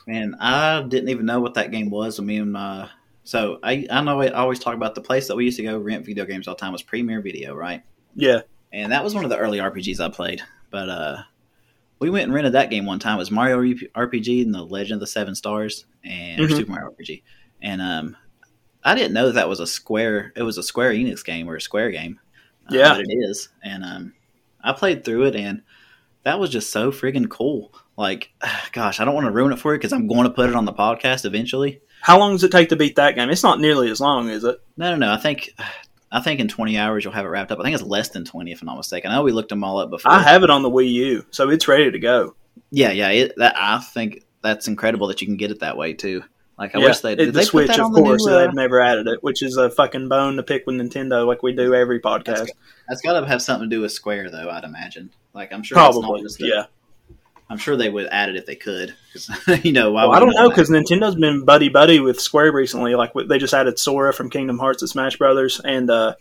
[SPEAKER 1] Man, I didn't even know what that game was. I mean, uh, so I I know I always talk about the place that we used to go rent video games all the time was Premiere Video, right?
[SPEAKER 2] Yeah,
[SPEAKER 1] and that was one of the early RPGs I played. But uh, we went and rented that game one time. It was Mario RPG and the Legend of the Seven Stars and
[SPEAKER 2] Mhm.
[SPEAKER 1] Super Mario RPG. And um, I didn't know that, that was a Square. It was a Square Enix game or a Square game. uh,
[SPEAKER 2] Yeah.
[SPEAKER 1] but it is. And um, I played through it, and that was just so friggin' cool. Like, gosh, I don't want to ruin it for you because I'm going to put it on the podcast eventually.
[SPEAKER 2] how long does it take to beat that game? It's not nearly as long, is it?
[SPEAKER 1] No, no, no. I think. I think in 20 hours you'll have it wrapped up. I think it's less than 20 if I'm not mistaken. I know we looked them all up before.
[SPEAKER 2] I have it on the Wii U, so it's ready to go.
[SPEAKER 1] Yeah, yeah. It, that I think that's incredible that you can get it that way too. Like I
[SPEAKER 2] Yeah,
[SPEAKER 1] wish they did.
[SPEAKER 2] the
[SPEAKER 1] they put
[SPEAKER 2] Switch,
[SPEAKER 1] that
[SPEAKER 2] of
[SPEAKER 1] on the
[SPEAKER 2] course.
[SPEAKER 1] new, uh,
[SPEAKER 2] they've never added it, which is a fucking bone to pick with Nintendo, like we do every podcast.
[SPEAKER 1] that's got to have something to do with Square, though. I'd imagine. Like I'm sure. it's not
[SPEAKER 2] Probably,
[SPEAKER 1] just a-
[SPEAKER 2] yeah.
[SPEAKER 1] I'm sure they would add it if they could. 'cause, you know, why
[SPEAKER 2] Well, I don't know because Nintendo's been buddy buddy with Square recently. Like they just added Sora from Kingdom Hearts to Smash Brothers, and uh,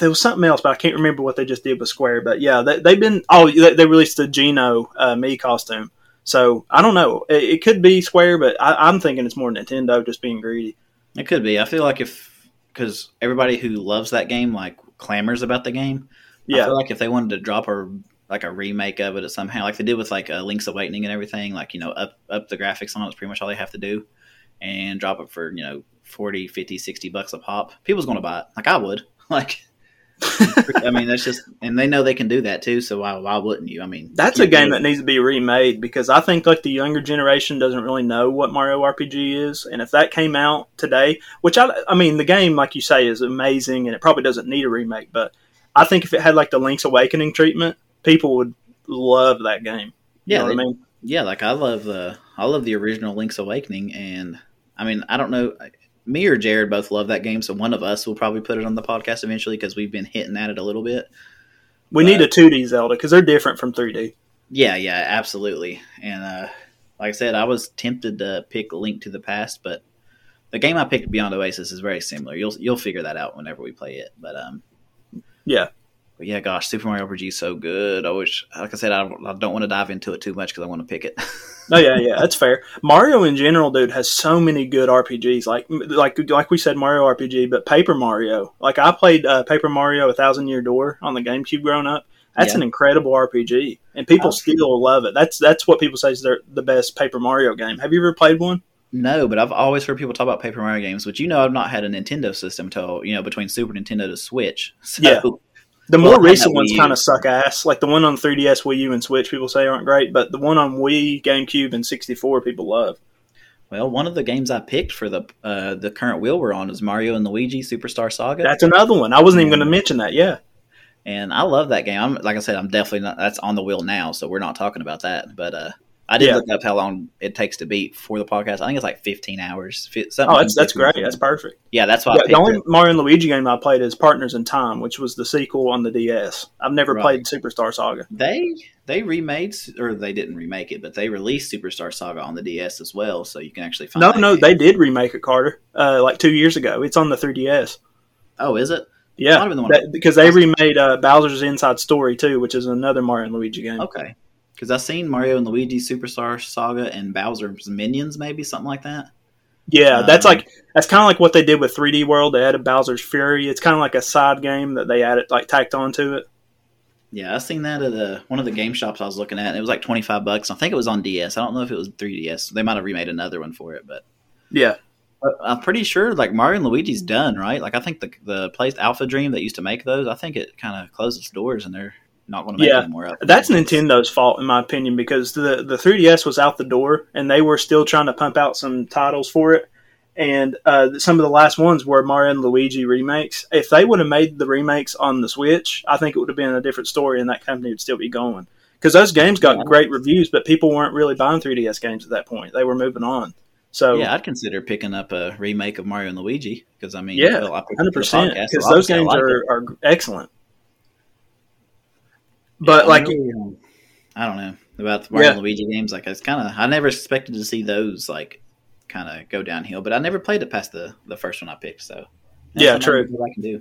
[SPEAKER 2] there was something else, but I can't remember what they just did with Square. But yeah, they, they've been. Oh, they, they released the Geno uh, Mii costume. So I don't know. It, it could be Square, but I, I'm thinking it's more Nintendo just being greedy.
[SPEAKER 1] it could be. I feel like if because everybody who loves that game like clamors about the game. I
[SPEAKER 2] Yeah,
[SPEAKER 1] feel like if they wanted to drop a like a remake of it somehow, like they did with like uh, Link's Awakening and everything, like you know up up the graphics on it, it's pretty much all they have to do, and drop it for you know 40, 50, 60 bucks a pop. People's going to buy it, like I would. Like, I mean, that's just, and they know they can do that too. So why why wouldn't you? I mean,
[SPEAKER 2] That's a game that needs to be remade because I think like the younger generation doesn't really know what Mario RPG is, and if that came out today, which I I mean the game like you say is amazing and it probably doesn't need a remake, but I think if it had like the Link's Awakening treatment, people would love that game. You
[SPEAKER 1] yeah,
[SPEAKER 2] know what I mean?
[SPEAKER 1] yeah. Like I love the I love the original Link's Awakening, and I mean I don't know. Me or Jared both love that game, so one of us will probably put it on the podcast eventually because we've been hitting at it a little bit.
[SPEAKER 2] We need a 2D Zelda because they're different from 3D.
[SPEAKER 1] Yeah, yeah, absolutely. And uh, like I said, I was tempted to pick Link to the Past, but the game I picked Beyond Oasis is very similar. You'll you'll figure that out whenever we play it. But um,
[SPEAKER 2] Yeah.
[SPEAKER 1] but yeah, gosh, Super Mario RPG is so good. I wish, like I said, I, don't- I don't want to dive into it too much because I want to pick it.
[SPEAKER 2] Oh yeah, yeah, that's fair. Mario in general, dude, has so many good RPGs. Like, like, like we said, Mario RPG, but Paper Mario. Like, I played uh, Paper Mario: A Thousand Year Door on the GameCube growing up. That's
[SPEAKER 1] Yeah.
[SPEAKER 2] an incredible RPG, and people still love it. That's that's what people say is their, the best Paper Mario game. Have you ever played one?
[SPEAKER 1] no, but I've always heard people talk about Paper Mario games, which you know I've not had a Nintendo system until you know between Super Nintendo to Switch. So,
[SPEAKER 2] Yeah. The more
[SPEAKER 1] had
[SPEAKER 2] recent ones kind of suck ass. Like the one on 3DS, Wii U, and Switch, people say aren't great, but the one on Wii, GameCube, and 64, people love.
[SPEAKER 1] Well, one of the games I picked for the uh, the current wheel we're on is Mario and Luigi Superstar Saga.
[SPEAKER 2] That's another one. I wasn't even going to mention that. Yeah.
[SPEAKER 1] and I love that game. I'm like I said, I'm definitely not. That's on the wheel now, so we're not talking about that. But uh, I did
[SPEAKER 2] Yeah.
[SPEAKER 1] look up how long it takes to beat for the podcast. I think it's like 15 hours. Something
[SPEAKER 2] Oh, that's that's
[SPEAKER 1] between 15
[SPEAKER 2] great. That's perfect.
[SPEAKER 1] Yeah, that's why
[SPEAKER 2] Yeah, the only
[SPEAKER 1] it.
[SPEAKER 2] Mario and Luigi game I played is Partners in Time, which was the sequel on the DS. I've never
[SPEAKER 1] Right.
[SPEAKER 2] played Superstar Saga.
[SPEAKER 1] They they remade or they didn't remake it, but they released Superstar Saga on the DS as well, so you can actually find.
[SPEAKER 2] No, no,
[SPEAKER 1] game.
[SPEAKER 2] they did remake it, Carter, uh, like two years ago. It's on the 3DS.
[SPEAKER 1] Oh, is it?
[SPEAKER 2] Yeah,
[SPEAKER 1] Might have been the
[SPEAKER 2] that- because they remade uh, Bowser's Inside Story too, which is another Mario and Luigi game.
[SPEAKER 1] Okay, because I've seen Mario and Luigi Superstar Saga and Bowser's Minions, maybe something like that.
[SPEAKER 2] Yeah, that's
[SPEAKER 1] Um,
[SPEAKER 2] like that's kind of like what they did with 3D World. They added Bowser's Fury. It's kind of like a side game that they added, like tacked onto it.
[SPEAKER 1] Yeah, I seen that at uh one of the game shops I was looking at. And it was like twenty five bucks. I think it was on DS. I don't know if it was 3DS. They might have remade another one for it, but
[SPEAKER 2] Yeah,
[SPEAKER 1] I'm pretty sure like Mario and Luigi's done, right? Like I think the the place AlphaDream that used to make those, I think it kind of closed its doors and they're not going to make
[SPEAKER 2] Yeah,
[SPEAKER 1] any more. up.
[SPEAKER 2] That's Nintendo's fault, in my opinion, because the the 3DS was out the door, and they were still trying to pump out some titles for it. And uh, some of the last ones were Mario and Luigi remakes. If they would have made the remakes on the Switch, I think it would have been a different story, and that company would still be going. because those games got great reviews, but people weren't really buying 3DS games at that point. They were moving on. So
[SPEAKER 1] yeah, I'd consider picking up a remake of Mario and Luigi because I mean,
[SPEAKER 2] yeah,
[SPEAKER 1] well, I picked up
[SPEAKER 2] hundred
[SPEAKER 1] the
[SPEAKER 2] percent because those games
[SPEAKER 1] like
[SPEAKER 2] are, are excellent. But
[SPEAKER 1] Yeah,
[SPEAKER 2] like,
[SPEAKER 1] I really- I don't know about the Mario
[SPEAKER 2] Yeah.
[SPEAKER 1] Luigi games. Like it's kind of I never expected to see those like kind of go downhill, but I never played it past the the first one I picked. So that's
[SPEAKER 2] Yeah, true.
[SPEAKER 1] I can do.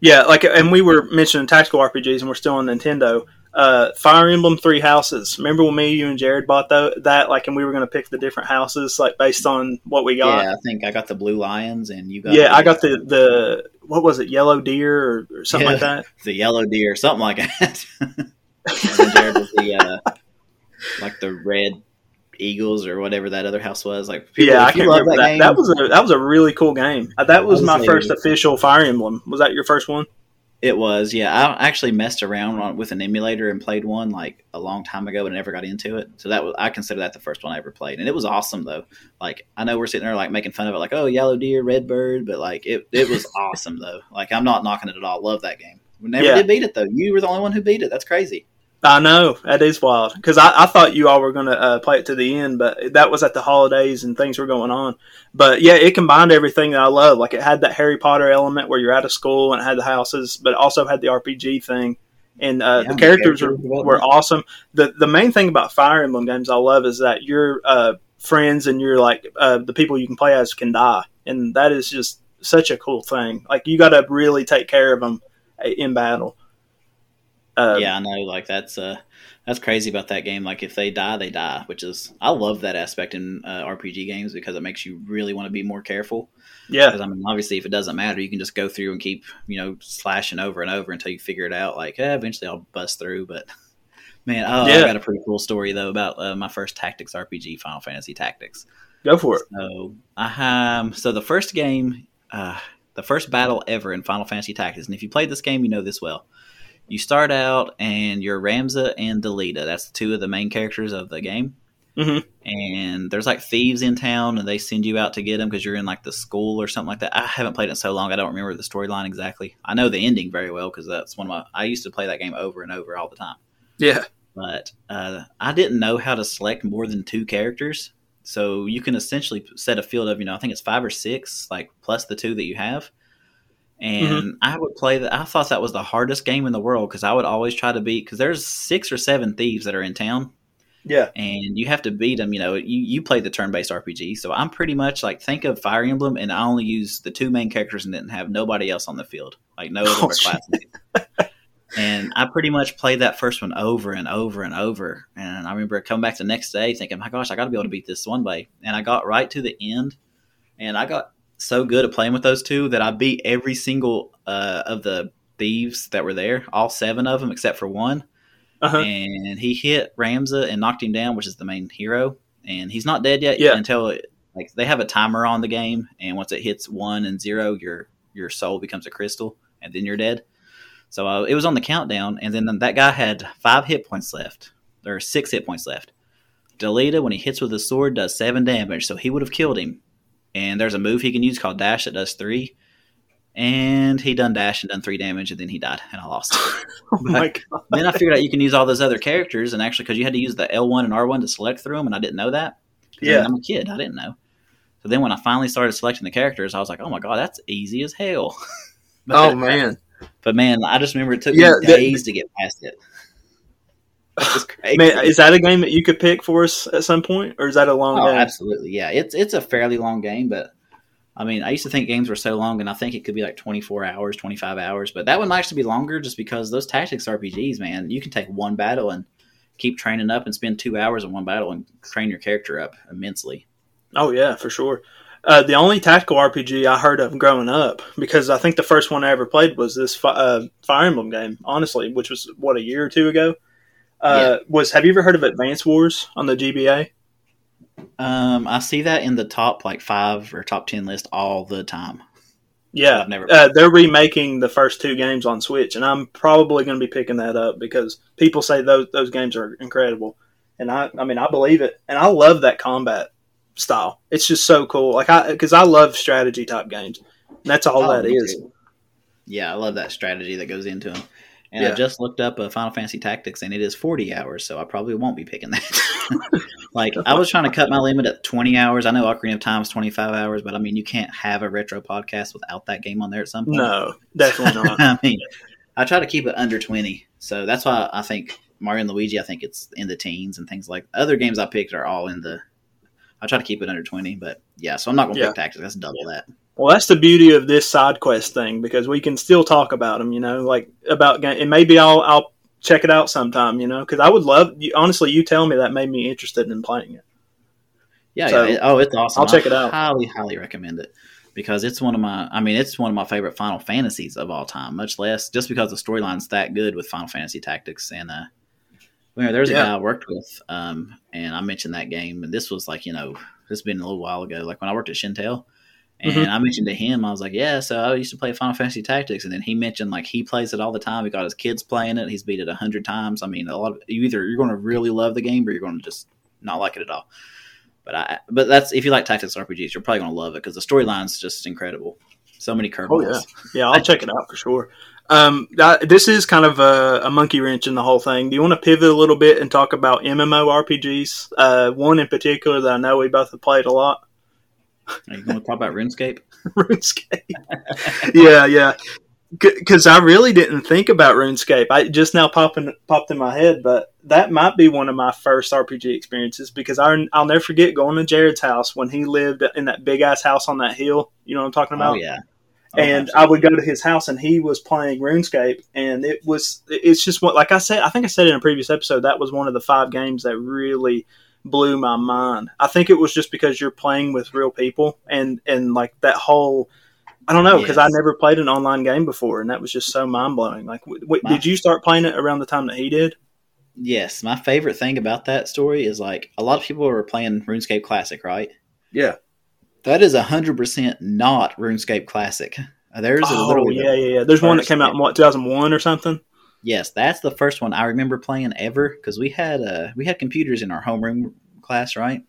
[SPEAKER 2] yeah, like, and we were mentioning tactical RPGs, and we're still on Nintendo. Uh, Fire Emblem Three Houses. Remember when me, you, and Jared bought tho- that? Like, and we were going to pick the different houses, like based on what we got.
[SPEAKER 1] Yeah, I think I got the Blue Lions, and you got
[SPEAKER 2] Yeah, I got the the what was it, Yellow Deer or, or something like that.
[SPEAKER 1] the yellow deer, something like that. and then Jared was the uh, like the red eagles or whatever that other house was. Like people,
[SPEAKER 2] yeah, I can remember that.
[SPEAKER 1] game,
[SPEAKER 2] That was a that was a really cool game. Uh, That was my first official Fire Emblem. Was that your first one?
[SPEAKER 1] It was, yeah. I actually messed around on, with an emulator and played one like a long time ago, and never got into it. So that was I consider that the first one I ever played, and it was awesome though. Like I know we're sitting there like making fun of it, like oh yellow deer, red bird, but like it it was awesome though. Like I'm not knocking it at all. Love that game. We never
[SPEAKER 2] Yeah.
[SPEAKER 1] did beat it though. You were the only one who beat it. That's crazy.
[SPEAKER 2] I know that is wild because I, I thought you all were going to uh, play it to the end, but that was at the holidays and things were going on. But yeah, it combined everything that I love. Like it had that Harry Potter element where you're out of school and it had the houses, but also had the RPG thing. And uh,
[SPEAKER 1] Yeah,
[SPEAKER 2] the characters
[SPEAKER 1] character
[SPEAKER 2] were, were awesome. the The main thing about Fire Emblem games I love is that your uh, friends and your like uh, the people you can play as can die, and that is just such a cool thing. Like you got to really take care of them in battle. Uh,
[SPEAKER 1] yeah, I know. Like that's uh that's crazy about that game. Like if they die, they die, which is I love that aspect in uh, RPG games because it makes you really want to be more careful.
[SPEAKER 2] yeah,
[SPEAKER 1] Because I mean, obviously, if it doesn't matter, you can just go through and keep you know slashing over and over until you figure it out. Like eh, eventually, I'll bust through. But man, oh,
[SPEAKER 2] Yeah.
[SPEAKER 1] I got a pretty cool story though about uh, my first Tactics RPG, Final Fantasy Tactics.
[SPEAKER 2] go for it.
[SPEAKER 1] So, I, um, so the first game, uh, the first battle ever in Final Fantasy Tactics, and if you played this game, you know this well. You start out and you're Ramza and Delita. That's two of the main characters of the game.
[SPEAKER 2] Mhm.
[SPEAKER 1] And there's like thieves in town, and they send you out to get them because you're in like the school or something like that. I haven't played it in so long, I don't remember the storyline exactly. I know the ending very well because that's one of my. I used to play that game over and over all the time
[SPEAKER 2] Yeah.
[SPEAKER 1] but uh, I didn't know how to select more than two characters. So you can essentially set a field of, you know, I think it's five or six, like plus the two that you have. Mm-hmm. And I would play that. I thought that was the hardest game in the world because I would always try to beat, because there's six or seven thieves that are in town
[SPEAKER 2] Yeah.
[SPEAKER 1] and you have to beat them. You know, you, you play the turn based RPG. So I'm pretty much like, think of Fire Emblem and I only use the two main characters and didn't have nobody else on the field. Like no other
[SPEAKER 2] Oh.
[SPEAKER 1] And I pretty much played that first one over and over and over. And I remember coming back the next day thinking, my gosh, I got to be able to beat this one way. And I got right to the end. And I got so good at playing with those two that I beat every single uh, of the thieves that were there, all seven of them except for one.
[SPEAKER 2] Uh-huh.
[SPEAKER 1] And he hit Ramza and knocked him down, which is the main hero. And he's not dead yet
[SPEAKER 2] Yeah.
[SPEAKER 1] until it, like they have a timer on the game. And once it hits one and zero, your your soul becomes a crystal, and then you're dead. So uh, it was on the countdown, and then that guy had five hit points left, or six hit points left. Delita, when he hits with his sword, does seven damage, so he would have killed him. And there's a move he can use called dash that does three, and he done dash and done three damage, and then he died, and I lost.
[SPEAKER 2] Oh my god.
[SPEAKER 1] then I figured out you can use all those other characters, and actually, because you had to use the L1 and R1 to select through them, and I didn't know that. 'Cause, I mean,
[SPEAKER 2] Yeah.
[SPEAKER 1] I'm a kid, I didn't know. So then when I finally started selecting the characters, I was like, oh my god, that's easy as hell.
[SPEAKER 2] Oh man.
[SPEAKER 1] but man, I just remember it took
[SPEAKER 2] Yeah,
[SPEAKER 1] me
[SPEAKER 2] that-
[SPEAKER 1] days to get past it.
[SPEAKER 2] Man, is that a game that you could pick for us at some point, or is that a long
[SPEAKER 1] oh,
[SPEAKER 2] game?
[SPEAKER 1] absolutely, yeah. It's it's a fairly long game, but I mean, I used to think games were so long, and I think it could be like twenty four hours, twenty five hours, but that one might actually be longer, just because those tactics RPGs, man, you can take one battle and keep training up and spend two hours in one battle and train your character up immensely.
[SPEAKER 2] Oh yeah, for sure. Uh, the only tactical RPG I heard of growing up, because I think the first one I ever played was this uh, Fire Emblem game, honestly, which was what a year or two ago. Uh, Was have you ever heard of Advance Wars on the GBA?
[SPEAKER 1] Um, I see that in the top like five or top ten list all the time.
[SPEAKER 2] Yeah,
[SPEAKER 1] I've never-
[SPEAKER 2] Uh, they're remaking the first two games on Switch, and I'm probably going to be picking that up because people say those those games are incredible, and I I mean I believe it, and I love that combat style. It's just so cool, like I because I love strategy type games. And that's all
[SPEAKER 1] Oh,
[SPEAKER 2] that is.
[SPEAKER 1] too. Yeah, I love that strategy that goes into them. And
[SPEAKER 2] Yeah.
[SPEAKER 1] I just looked up uh, Final Fantasy Tactics, and it is 40 hours, so I probably won't be picking that. like, I was trying to cut my limit at 20 hours. I know Ocarina of Time is 25 hours, but I mean, you can't have a retro podcast without that game on there at some point.
[SPEAKER 2] No, definitely not.
[SPEAKER 1] I mean, I try to keep it under 20. So that's why I think Mario and Luigi, I think it's in the teens and things like Other games I picked are all in the. I try to keep it under 20, but yeah, so I'm not going to
[SPEAKER 2] Yeah.
[SPEAKER 1] pick Tactics. That's double that.
[SPEAKER 2] Well, that's the beauty of this side quest thing because we can still talk about them. You know, like about game. And maybe I'll I'll check it out sometime. You know, because I would love. You, honestly, you tell me that made me interested in playing it.
[SPEAKER 1] Yeah,
[SPEAKER 2] So,
[SPEAKER 1] yeah. Oh, it's awesome.
[SPEAKER 2] I'll check
[SPEAKER 1] I
[SPEAKER 2] it out.
[SPEAKER 1] Highly, highly recommend it because it's one of my. I mean, it's one of my favorite Final Fantasies of all time. Much less just because the storyline's that good with Final Fantasy Tactics and. uh you know, there's a
[SPEAKER 2] Yeah.
[SPEAKER 1] guy I worked with, um, and I mentioned that game, and this was like, you know, this has been a little while ago, like when I worked at Shentel, and
[SPEAKER 2] Mhm.
[SPEAKER 1] I mentioned to him, I was like, yeah, so I used to play Final Fantasy Tactics, and then he mentioned like he plays it all the time. He got his kids playing it. He's beat it a hundred times. I mean, a lot of you either you're going to really love the game or you're going to just not like it at all. But I, but that's if you like tactics RPGs, you're probably going to love it because the storyline's just incredible. So many curveballs.
[SPEAKER 2] Oh, yeah. Yeah, I'll check it out for sure. Um, this is kind of a, a monkey wrench in the whole thing. Do you want to pivot a little bit and talk about MMORPGs? Uh, one in particular that I know we both have played a lot.
[SPEAKER 1] Are you going to talk about RuneScape?
[SPEAKER 2] RuneScape. yeah, yeah. Because I really didn't think about RuneScape. I just now popping popped in my head, but that might be one of my first RPG experiences because I, I'll never forget going to Jared's house when he lived in that big ass house on that hill. You know what I'm talking about?
[SPEAKER 1] Oh yeah. Oh,
[SPEAKER 2] and I would go to his house and he was playing RuneScape and it was it's just what like I said I think I said in a previous episode that was one of the five games that really blew my mind. I think it was just because you're playing with real people and and like that whole I don't know because I never played an online game before and that was just so mind blowing. Like w- w-
[SPEAKER 1] My-
[SPEAKER 2] did you start playing it around the time that he did?
[SPEAKER 1] Yes, my favorite thing about that story is like a lot of people were playing RuneScape Classic, right?
[SPEAKER 2] Yeah.
[SPEAKER 1] That is hundred percent not RuneScape Classic. There's a
[SPEAKER 2] Oh
[SPEAKER 1] literally
[SPEAKER 2] yeah, yeah, yeah. There's one that came out in what 2001 or something.
[SPEAKER 1] Yes, that's the first one I remember playing ever because we had uh we had computers in our homeroom class, right?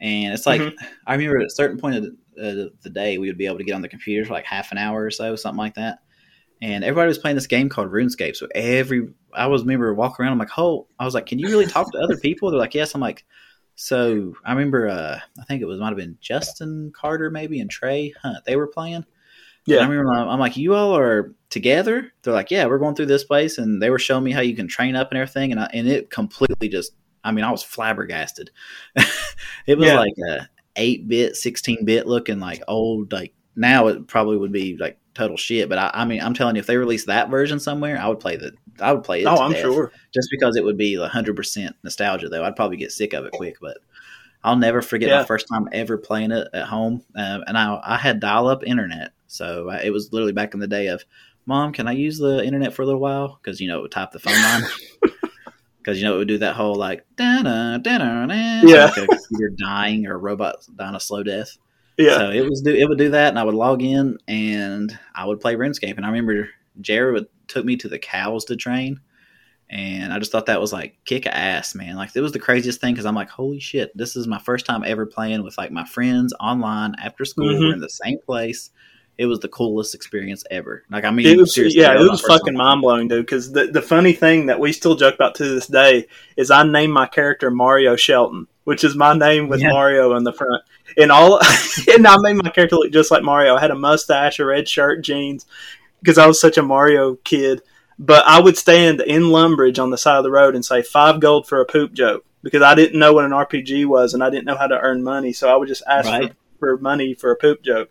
[SPEAKER 1] And it's like
[SPEAKER 2] Mm-hmm.
[SPEAKER 1] I remember at a certain point of the, uh, the day we would be able to get on the computer for like half an hour or so, something like that. And everybody was playing this game called RuneScape. So every I was remember walking around, I'm like, oh, I was like, can you really talk to other people? They're like, yes. I'm like, so I remember, uh, I think it was might have been Justin Carter maybe and Trey Hunt. They were playing.
[SPEAKER 2] Yeah.
[SPEAKER 1] And I remember I'm like, you all are together? They're like, yeah, we're going through this place, and they were showing me how you can train up and everything, and I, and it completely just, I mean, I was flabbergasted. it was
[SPEAKER 2] Yeah.
[SPEAKER 1] like a eight bit, sixteen bit looking like old like now it probably would be like total shit. But I, I mean, I'm telling you, if they released that version somewhere, I would play the, I would play it.
[SPEAKER 2] Oh, I'm
[SPEAKER 1] death.
[SPEAKER 2] sure.
[SPEAKER 1] just because it would be hundred percent nostalgia. Though I'd probably get sick of it quick, but. I'll never forget
[SPEAKER 2] Yeah.
[SPEAKER 1] my first time ever playing it at home, um, and I I had dial up internet, so I, it was literally back in the day of, "Mom, can I use the internet for a little while?" Because you know it would type the phone line, because you know it would do that whole like da da da da
[SPEAKER 2] Yeah.
[SPEAKER 1] like a computer dying or a robot dying a slow death.
[SPEAKER 2] Yeah.
[SPEAKER 1] So it was do it would do that, and I would log in and I would play RuneScape. And I remember Jared would, took me to the cows to train, and I just thought that was like kick ass, man. Like it was the craziest thing because I'm like, holy shit, this is my first time ever playing with like my friends online after school.
[SPEAKER 2] Mhm.
[SPEAKER 1] We're in the same place. It was the coolest experience ever. Like I mean,
[SPEAKER 2] it was
[SPEAKER 1] seriously,
[SPEAKER 2] yeah, it
[SPEAKER 1] my
[SPEAKER 2] was fucking mind blowing, dude. Because the the funny thing that we still joke about to this day is I named my character Mario Shelton, which is my name with
[SPEAKER 1] Yeah.
[SPEAKER 2] Mario in the front, and all. and I made my character look just like Mario. I had a mustache, a red shirt, jeans, because I was such a Mario kid. But I would stand in Lumbridge on the side of the road and say five gold for a poop joke because I didn't know what an RPG was and I didn't know how to earn money, so I would just ask
[SPEAKER 1] Right.
[SPEAKER 2] for, for money for a poop joke.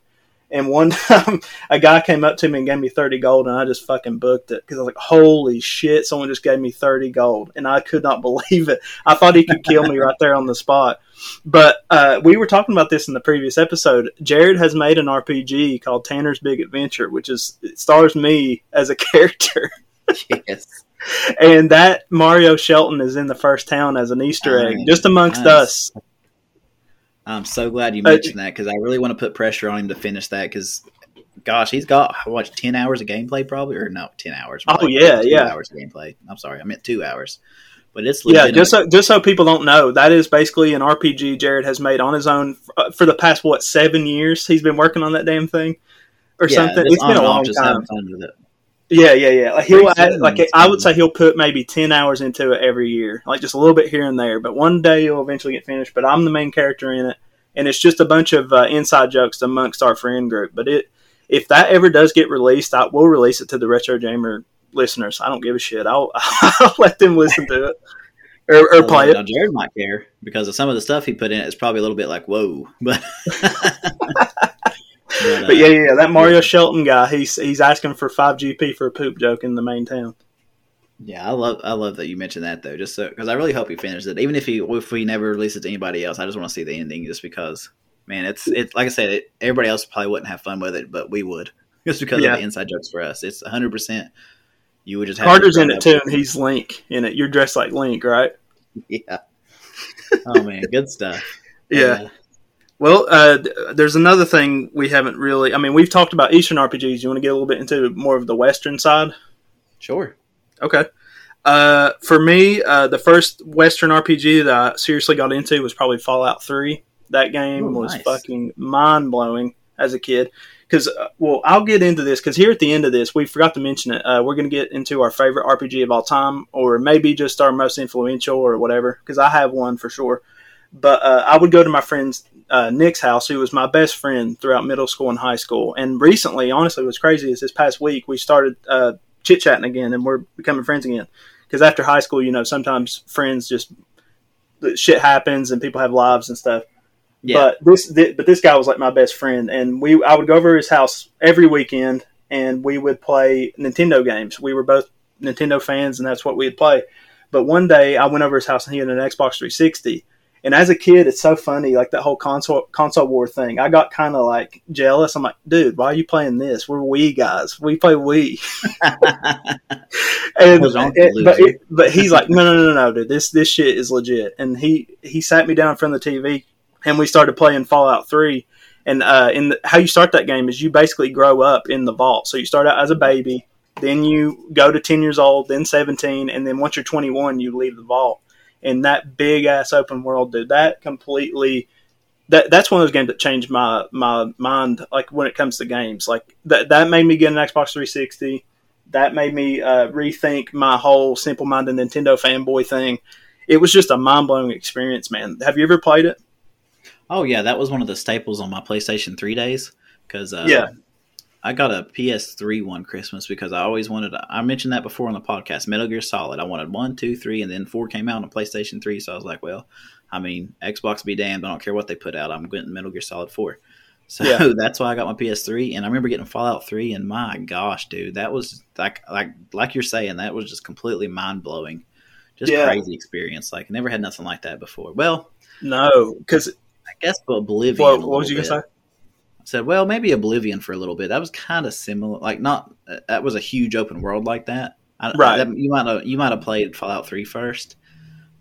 [SPEAKER 2] And one time, a guy came up to me and gave me 30 gold, and I just fucking booked it because I was like, holy shit, someone just gave me 30 gold. And I could not believe it. I thought he could kill me right there on the spot. But uh, we were talking about this in the previous episode. Jared has made an RPG called Tanner's Big Adventure, which is it stars me as a character.
[SPEAKER 1] Yes.
[SPEAKER 2] And that Mario Shelton is in the first town as an Easter egg, just amongst
[SPEAKER 1] Nice.
[SPEAKER 2] us.
[SPEAKER 1] I'm so glad you
[SPEAKER 2] Uh,
[SPEAKER 1] mentioned that because I really want to put pressure on him to finish that because, gosh, he's got what ten hours of gameplay probably or no ten hours.
[SPEAKER 2] Oh,
[SPEAKER 1] Like,
[SPEAKER 2] yeah, yeah.
[SPEAKER 1] hours of gameplay. I'm sorry, I meant two hours, but it's
[SPEAKER 2] Yeah, just so, just so people don't know, that is basically an RPG Jared has made on his own uh, for the past what seven years. He's been working on that damn thing or
[SPEAKER 1] Yeah,
[SPEAKER 2] something. It's been a long time.
[SPEAKER 1] Having fun with it.
[SPEAKER 2] Yeah, yeah, yeah. Like he'll add, like I would say he'll put maybe ten hours into it every year, like just a little bit here and there. But one day he'll eventually get finished. But I'm the main character in it, and it's just a bunch of uh, inside jokes amongst our friend group. But it, if that ever does get released, I will release it to the Retro Jammer listeners. I don't give a shit. I'll, I'll let them listen to it or, or play
[SPEAKER 1] Now
[SPEAKER 2] it.
[SPEAKER 1] Jared might care because of some of the stuff he put in it is probably a little bit like whoa, but. But, uh,
[SPEAKER 2] But yeah, yeah, that Mario Shelton guy, he's he's asking for five GP for a poop joke in the main town.
[SPEAKER 1] Yeah, I love I love that you mentioned that though, just so because I really hope he finishes it. Even if he if we never release it to anybody else, I just want to see the ending, just because. Man, it's it's like I said, it, everybody else probably wouldn't have fun with it, but we would, just because
[SPEAKER 2] Yeah.
[SPEAKER 1] of the inside jokes for us. It's hundred percent. You would just have
[SPEAKER 2] Carter's
[SPEAKER 1] to
[SPEAKER 2] in it too, and he's Link in it. You're dressed like Link, right?
[SPEAKER 1] Yeah. Oh man, good stuff.
[SPEAKER 2] Yeah.
[SPEAKER 1] Uh,
[SPEAKER 2] Well, uh, there's another thing we haven't really. I mean, we've talked about Eastern RPGs. You want to get a little bit into more of the Western side?
[SPEAKER 1] sure.
[SPEAKER 2] Okay. Uh, for me, uh, the first Western RPG that I seriously got into was probably Fallout 3. That game
[SPEAKER 1] Ooh,
[SPEAKER 2] was
[SPEAKER 1] nice.
[SPEAKER 2] fucking mind blowing as a kid. Because, uh, well, I'll get into this because here at the end of this, we forgot to mention it. Uh, we're going to get into our favorite RPG of all time, or maybe just our most influential or whatever, because I have one for sure. But uh, I would go to my friend's uh, Nick's house, who was my best friend throughout middle school and high school. And recently, honestly, what's crazy is this past week we started uh, chit chatting again, and we're becoming friends again. Because after high school, you know, sometimes friends just shit happens and people have lives and stuff.
[SPEAKER 1] Yeah.
[SPEAKER 2] But this, thi- but this guy was like my best friend, and we I would go over his house every weekend, and we would play Nintendo games. We were both Nintendo fans, and that's what we'd play. But one day, I went over his house, and he had an Xbox 360. And as a kid, it's so funny, like that whole console console war thing. I got kind of like jealous. I'm like, dude, why are you playing this? We're Wii guys. We play Wii. And, but, it, but he's like, no, no, no, no, dude. This this shit is legit. And he he sat me down in front of the TV, and we started playing Fallout Three. And uh, in the, how you start that game is you basically grow up in the vault. So you start out as a baby, then you go to ten years old, then seventeen, and then once you're twenty one, you leave the vault. And that big ass open world, dude, that completely. That, that's one of those games that changed my, my mind. Like when it comes to games, like that that made me get an Xbox 360 that made me uh, rethink my whole simple minded Nintendo fanboy thing. It was just a mind blowing experience, man. Have you ever played it?
[SPEAKER 1] Oh yeah, that was one of the staples on my PlayStation Three days because uh,
[SPEAKER 2] Yeah.
[SPEAKER 1] I got a PS3 one Christmas because I always wanted. I mentioned that before on the podcast. Metal Gear Solid. I wanted one, two, three, and then four came out on a PlayStation Three. So I was like, well, I mean, Xbox be damned. I don't care what they put out. I'm getting Metal Gear Solid Four. So
[SPEAKER 2] Yeah.
[SPEAKER 1] that's why I got my PS3, and I remember getting Fallout Three, and my gosh, dude, that was like like like you're saying, that was just completely mind blowing, just
[SPEAKER 2] Yeah.
[SPEAKER 1] crazy experience. Like never had nothing like that before. Well,
[SPEAKER 2] No, because
[SPEAKER 1] I guess Oblivion.
[SPEAKER 2] what, what was you gonna say?
[SPEAKER 1] I said, well, maybe Oblivion for a little bit. That was kind of similar. Like, not uh, that was a huge open world like that. I,
[SPEAKER 2] Right.
[SPEAKER 1] that- you might have you might have played Fallout Three first.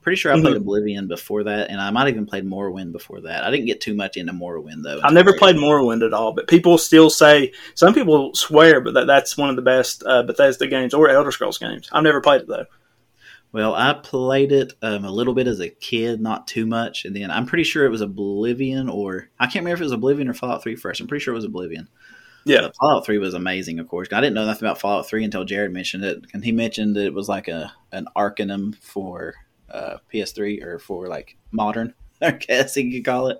[SPEAKER 1] Pretty sure I played Oblivion before that, and I might have even played Morrowind before that. I didn't get too much into Morrowind though.
[SPEAKER 2] I've never played Morrowind at all, but people still say some people swear, but that that's one of the best uh, Bethesda games or Elder Scrolls games. I've never played it though.
[SPEAKER 1] Well, I played it um, a little bit as a kid, not too much, and then I'm pretty sure it was Oblivion, or I can't remember if it was Oblivion or Fallout Three first. I'm pretty sure it was Oblivion.
[SPEAKER 2] Yeah.
[SPEAKER 1] But Fallout Three was amazing, of course. I didn't know nothing about Fallout Three until Jared mentioned it, and he mentioned that it was like a an Arcanum for uh, PS3 or for like modern, I guess you could call it.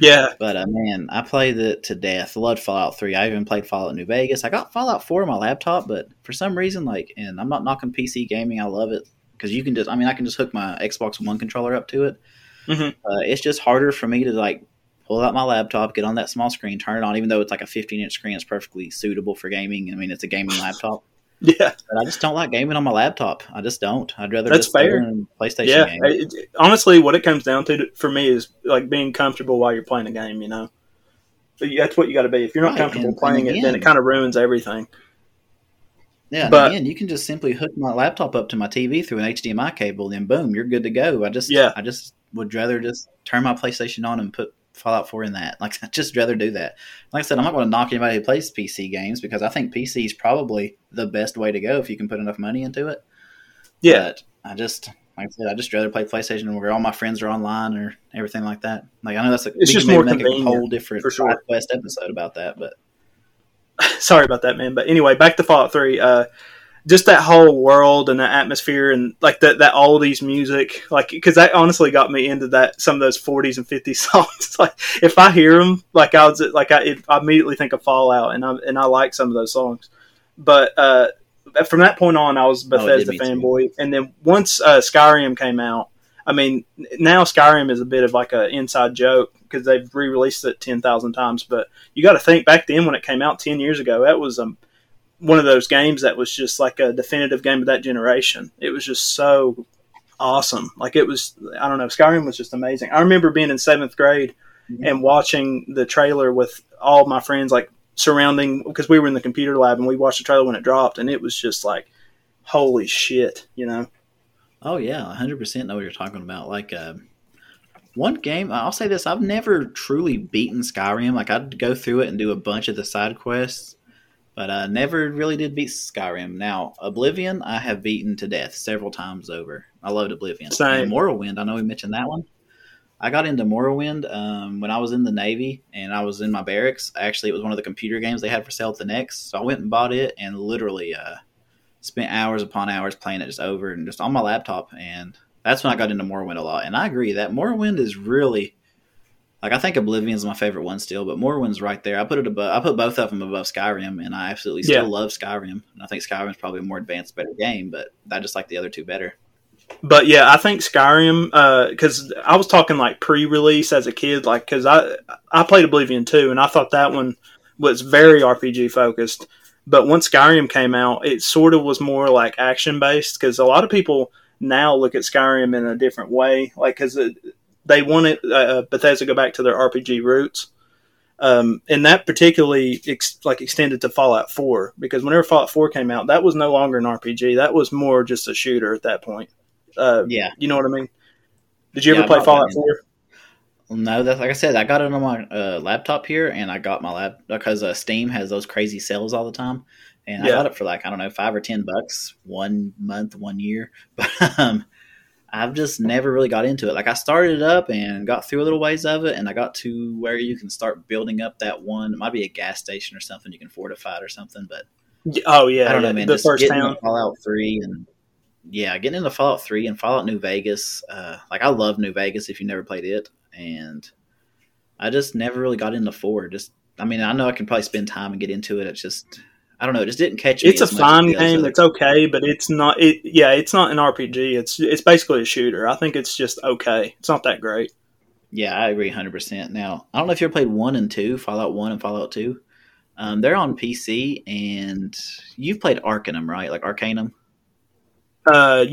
[SPEAKER 2] Yeah,
[SPEAKER 1] But uh, man, I played it to death. Loved Fallout Three. I even played Fallout New Vegas. I got Fallout Four on my laptop, but for some reason, like, and I'm not knocking PC gaming. I love it because you can just. I mean, I can just hook my Xbox One controller up to it.
[SPEAKER 2] Mhm.
[SPEAKER 1] Uh, it's just harder for me to like pull out my laptop, get on that small screen, turn it on. Even though it's like a 15 inch screen, it's perfectly suitable for gaming. I mean, it's a gaming laptop.
[SPEAKER 2] yeah,
[SPEAKER 1] But I just don't like gaming on my laptop. I just don't. I'd rather
[SPEAKER 2] That's
[SPEAKER 1] just
[SPEAKER 2] fair.
[SPEAKER 1] PlayStation
[SPEAKER 2] yeah.
[SPEAKER 1] game.
[SPEAKER 2] It- it- honestly, what it comes down to for me is like being comfortable while you're playing a game. You know, that's what you got to be. If you're not
[SPEAKER 1] Right,
[SPEAKER 2] comfortable
[SPEAKER 1] and-
[SPEAKER 2] playing
[SPEAKER 1] and
[SPEAKER 2] it, then it kind of ruins everything.
[SPEAKER 1] Yeah,
[SPEAKER 2] But-
[SPEAKER 1] again, you can just simply hook my laptop up to my TV through an HDMI cable, then boom, you're good to go. I just,
[SPEAKER 2] Yeah.
[SPEAKER 1] I just would rather just turn my PlayStation on and put Fallout 4 in that. Like, I'd just rather do that. Like I said, I'm not going to knock anybody who plays PC games because I think PC is probably the best way to go if you can put enough money into it.
[SPEAKER 2] Yeah,
[SPEAKER 1] But I just, like I said, I just rather play PlayStation where all my friends are online or everything like that. Like, I know that's a,
[SPEAKER 2] It's just more
[SPEAKER 1] make a whole different
[SPEAKER 2] sure.
[SPEAKER 1] Quest episode about that, but
[SPEAKER 2] sorry about that, man. But anyway, back to Fallout Three. Uh, just that whole world and that atmosphere and like that that oldies music, like because that honestly got me into that some of those 40s and 50s songs. like if I hear them, like I was like I, it, I immediately think of Fallout, and I and I like some of those songs. But uh, from that point on, I was
[SPEAKER 1] Oh,
[SPEAKER 2] Bethesda
[SPEAKER 1] too.
[SPEAKER 2] fanboy, and then once uh, Skyrim came out, I mean, now Skyrim is a bit of like an inside joke because they've re-released it ten thousand times. But you got to think back then when it came out ten years ago, that was um, one of those games that was just like a definitive game of that generation. It was just so awesome. Like it was, I don't know, Skyrim was just amazing. I remember being in seventh grade and watching the trailer with all my friends, like surrounding because we were in the computer lab and we watched the trailer when it dropped, and it was just like, holy shit, you know.
[SPEAKER 1] Oh yeah, hundred percent know what you're talking about. Like uh, one game, I'll say this: I've never truly beaten Skyrim. Like I'd go through it and do a bunch of the side quests, but I never really did beat Skyrim. Now Oblivion, I have beaten to death several times over. I loved Oblivion.
[SPEAKER 2] Same.
[SPEAKER 1] Morrowind, I know we mentioned that one. I got into Morrowind um, when I was in the Navy and I was in my barracks. Actually, it was one of the computer games they had for sale at the NEX, so I went and bought it and literally. Uh, spent hours upon hours playing it just over and just on my laptop and that's when I got into Morrowind a lot. And I agree that Morrowind is really like I think Oblivion is my favorite one still, but Morrowind's right there. I put it above I put both of them above Skyrim and I absolutely still
[SPEAKER 2] Yeah.
[SPEAKER 1] love Skyrim. And I think Skyrim's probably a more advanced better game, but I just like the other two better.
[SPEAKER 2] But yeah, I think Skyrim uh, because I was talking like pre-release as a kid, like because I I played Oblivion too, and I thought that one was very RPG focused. But once Skyrim came out, it sort of was more like action based because a lot of people now look at Skyrim in a different way, like because they wanted uh, Bethesda to go back to their RPG roots. Um, and that particularly ex- like extended to Fallout 4 because whenever Fallout 4 came out, that was no longer an RPG. That was more just a shooter at that point. Uh,
[SPEAKER 1] Yeah.
[SPEAKER 2] you know what I mean? Did you
[SPEAKER 1] Yeah,
[SPEAKER 2] ever play Fallout 4?
[SPEAKER 1] No, that's like I said, I got it on my uh, laptop here, and I got my lap because uh, Steam has those crazy sales all the time, and I got it for like I don't know five or ten bucks one month, one year. But um, I've just never really got into it. Like I started it up and got through a little ways of it, and I got to where you can start building up that one. It might be a gas station or something you can fortify it or something, but
[SPEAKER 2] Oh yeah,
[SPEAKER 1] I don't know,
[SPEAKER 2] yeah,
[SPEAKER 1] man.
[SPEAKER 2] The
[SPEAKER 1] just
[SPEAKER 2] first
[SPEAKER 1] getting
[SPEAKER 2] town.
[SPEAKER 1] Fallout Three and yeah, getting into Fallout Three and Fallout New Vegas. Uh, like I love New Vegas. If you never played it, and I just never really got into four. Just I mean, I know I can probably spend time and get into it. It's just I don't know. It just didn't catch me.
[SPEAKER 2] It's a
[SPEAKER 1] as much
[SPEAKER 2] fun
[SPEAKER 1] as the others
[SPEAKER 2] game. It's okay, but it's not. It yeah, it's not an RPG. It's it's basically a shooter. I think it's just okay. It's not that great.
[SPEAKER 1] Yeah, I agree 100%. Now, I don't know if you ever played 1 and 2, Fallout 1 and Fallout 2. Um, they're on PC, and you've played Arcanum, right? Like Arcanum?
[SPEAKER 2] Uh,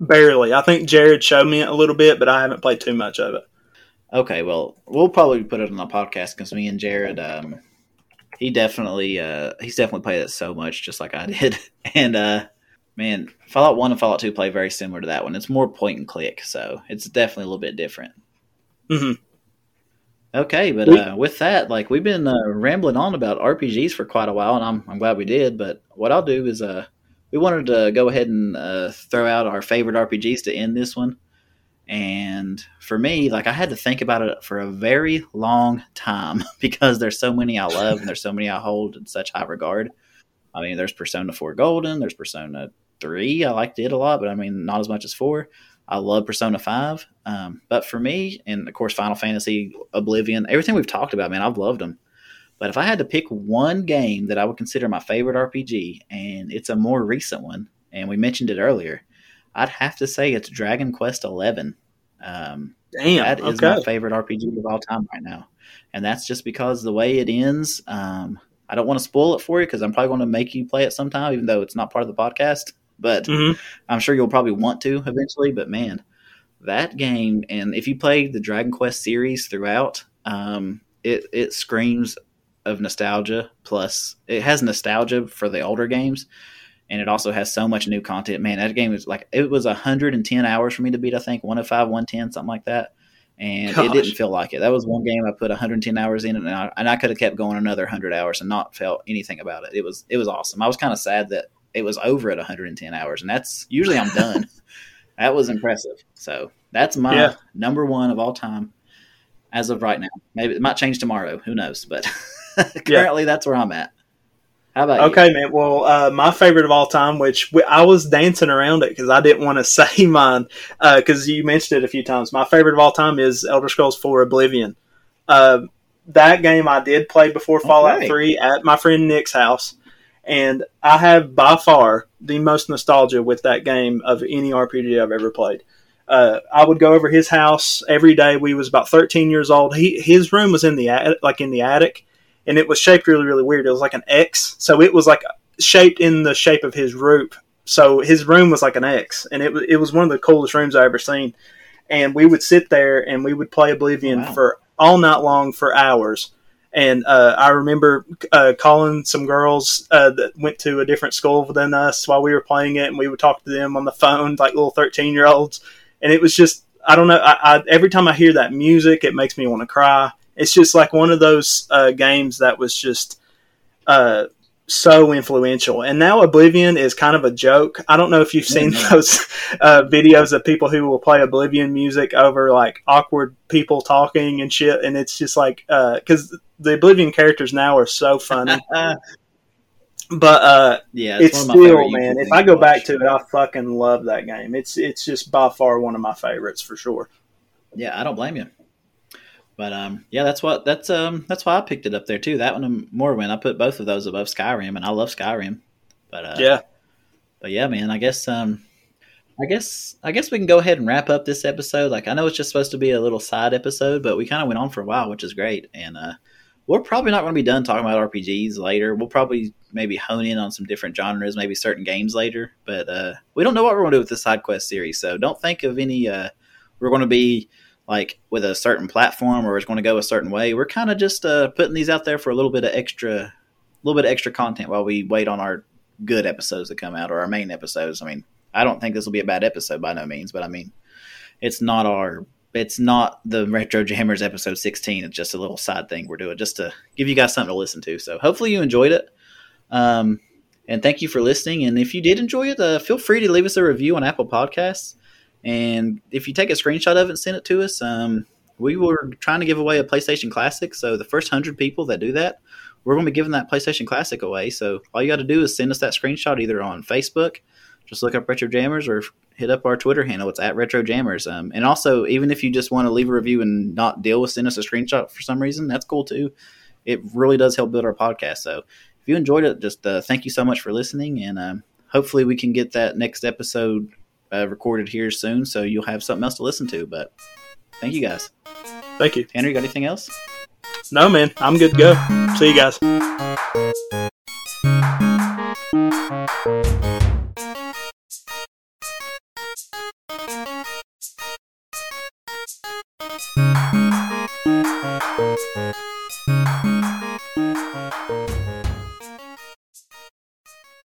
[SPEAKER 2] barely. I think Jared showed me it a little bit, but I haven't played too much of it.
[SPEAKER 1] Okay, well, we'll probably put it on the podcast because me and Jared, um, he definitely, uh, he's definitely played it so much, just like I did. And uh, man, Fallout One and Fallout Two play very similar to that one. It's more point and click, so it's definitely a little bit different.
[SPEAKER 2] hmm
[SPEAKER 1] Okay, but uh, with that, like we've been uh, rambling on about RPGs for quite a while, and I'm I'm glad we did. But what I'll do is, uh, we wanted to go ahead and uh, throw out our favorite RPGs to end this one. And for me, like I had to think about it for a very long time because there's so many I love and there's so many I hold in such high regard. I mean, there's Persona 4 Golden, there's Persona 3. I liked it a lot, but I mean, not as much as 4. I love Persona 5. Um, but for me, and of course, Final Fantasy, Oblivion, everything we've talked about, man, I've loved them. But if I had to pick one game that I would consider my favorite RPG, and it's a more recent one, and we mentioned it earlier, I'd have to say it's Dragon Quest Eleven. Um,
[SPEAKER 2] Damn.
[SPEAKER 1] that is
[SPEAKER 2] okay.
[SPEAKER 1] my favorite RPG of all time right now, and that's just because the way it ends. Um, I don't want to spoil it for you because I'm probably going to make you play it sometime, even though it's not part of the podcast. But
[SPEAKER 2] Mhm.
[SPEAKER 1] I'm sure you'll probably want to eventually. But man, that game, and if you play the Dragon Quest series throughout, um, it it screams of nostalgia. Plus, it has nostalgia for the older games, and it also has so much new content. Man, that game was like it was 110 hours for me to beat. I think 105, 110, something like that. And it didn't feel like it. That was one game I put 110 hours in, and I, and I could have kept going another 100 hours and not felt anything about it. It was it was awesome. I was kind of sad that it was over at 110 hours, and that's usually I'm done. that was impressive. So that's my
[SPEAKER 2] Yeah.
[SPEAKER 1] number one of all time as of right now. Maybe it might change tomorrow. Who knows? But currently, that's where I'm at. How about
[SPEAKER 2] okay, you? man. Well, uh, my favorite of all time, which I was dancing around it because I didn't want to say mine because uh, you mentioned it a few times. My favorite of all time is Elder Scrolls 4 Oblivion. Uh, that game I did play before Fallout okay. 3 at my friend Nick's house, and I have by far the most nostalgia with that game of any RPG I've ever played. Uh, I would go over his house every day. We was about 13 years old. He his room was in the like in the attic, and it was shaped really really weird. It was like an X, so it was like shaped in the shape of his roof. So his room was like an X, and it was it was one of the coolest rooms I ever seen. And we would sit there and we would play Oblivion wow. for all night long for hours. And uh, I remember uh, calling some girls uh, that went to a different school than us while we were playing it, and we would talk to them on the phone like little thirteen year olds. And it was just I don't know. I, I, every time I hear that music, it makes me want to cry. It's just like one of those uh, games that was just uh, so influential. And now Oblivion is kind of a joke. I don't know if you've seen mm-hmm. those uh, videos of people who will play Oblivion music over like awkward people talking and shit. And it's just like, because uh, the Oblivion characters now are so funny. but uh, yeah, it's, it's still man. If I go back to it, I fucking love that game. It's it's just by far one of my favorites for sure.
[SPEAKER 1] Yeah, I don't blame you. But um, yeah, that's what that's um that's why I picked it up there too. That one and Morrowind. I put both of those above Skyrim, and I love Skyrim. But uh,
[SPEAKER 2] yeah,
[SPEAKER 1] but yeah, man. I guess um, I guess I guess we can go ahead and wrap up this episode. Like I know it's just supposed to be a little side episode, but we kind of went on for a while, which is great. And uh, we're probably not going to be done talking about RPGs later. We'll probably maybe hone in on some different genres, maybe certain games later. But uh, we don't know what we're going to do with the side quest series, so don't think of any. Uh, we're going to be like with a certain platform or it's going to go a certain way. We're kind of just uh, putting these out there for a little bit of extra, a little bit of extra content while we wait on our good episodes to come out or our main episodes. I mean, I don't think this will be a bad episode by no means, but I mean, it's not our, it's not the Retro Jammers episode 16. It's just a little side thing we're doing just to give you guys something to listen to. So hopefully you enjoyed it. Um, and thank you for listening. And if you did enjoy it, uh, feel free to leave us a review on Apple Podcasts. And if you take a screenshot of it and send it to us, um, we were trying to give away a PlayStation Classic. So the first hundred people that do that, we're going to be giving that PlayStation Classic away. So all you got to do is send us that screenshot either on Facebook, just look up Retro Jammers, or hit up our Twitter handle. It's at Retro Jammers. Um, and also, even if you just want to leave a review and not deal with send us a screenshot for some reason, that's cool too. It really does help build our podcast. So if you enjoyed it, just uh, thank you so much for listening, and um, hopefully we can get that next episode uh, recorded here soon, so you'll have something else to listen to. But thank you guys.
[SPEAKER 2] Thank you.
[SPEAKER 1] Henry, got anything else?
[SPEAKER 2] No, man. I'm good to go. See you guys.